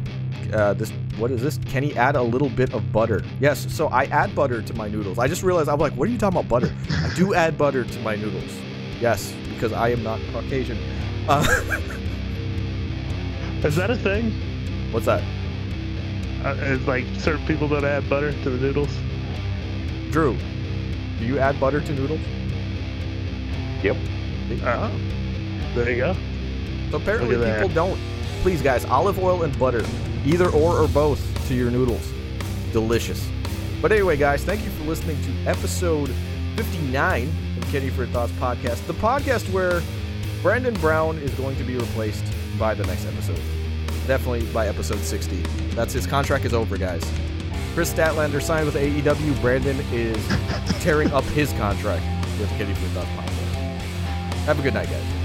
uh, this what is this? Can he add a little bit of butter? Yes. So I add butter to my noodles. I just realized I'm like, what are you talking about butter? I do add butter to my noodles. Yes, because I am not Caucasian. Uh, Is that a thing? what's that? Uh, it's like certain people don't add butter to the noodles. Drew, do you add butter to noodles? Yep. Oh, there you go. So apparently people that. don't. Please, guys, olive oil and butter, either or or both, to your noodles. Delicious. But anyway, guys, thank you for listening to episode 59 of Kenny for Your Thoughts podcast, the podcast where Brandon Brown is going to be replaced by the next episode. Definitely by episode 60. That's his contract is over, guys. Kris Statlander signed with AEW. Brandon is tearing up his contract with Your Thoughts podcast. Have a good night, guys.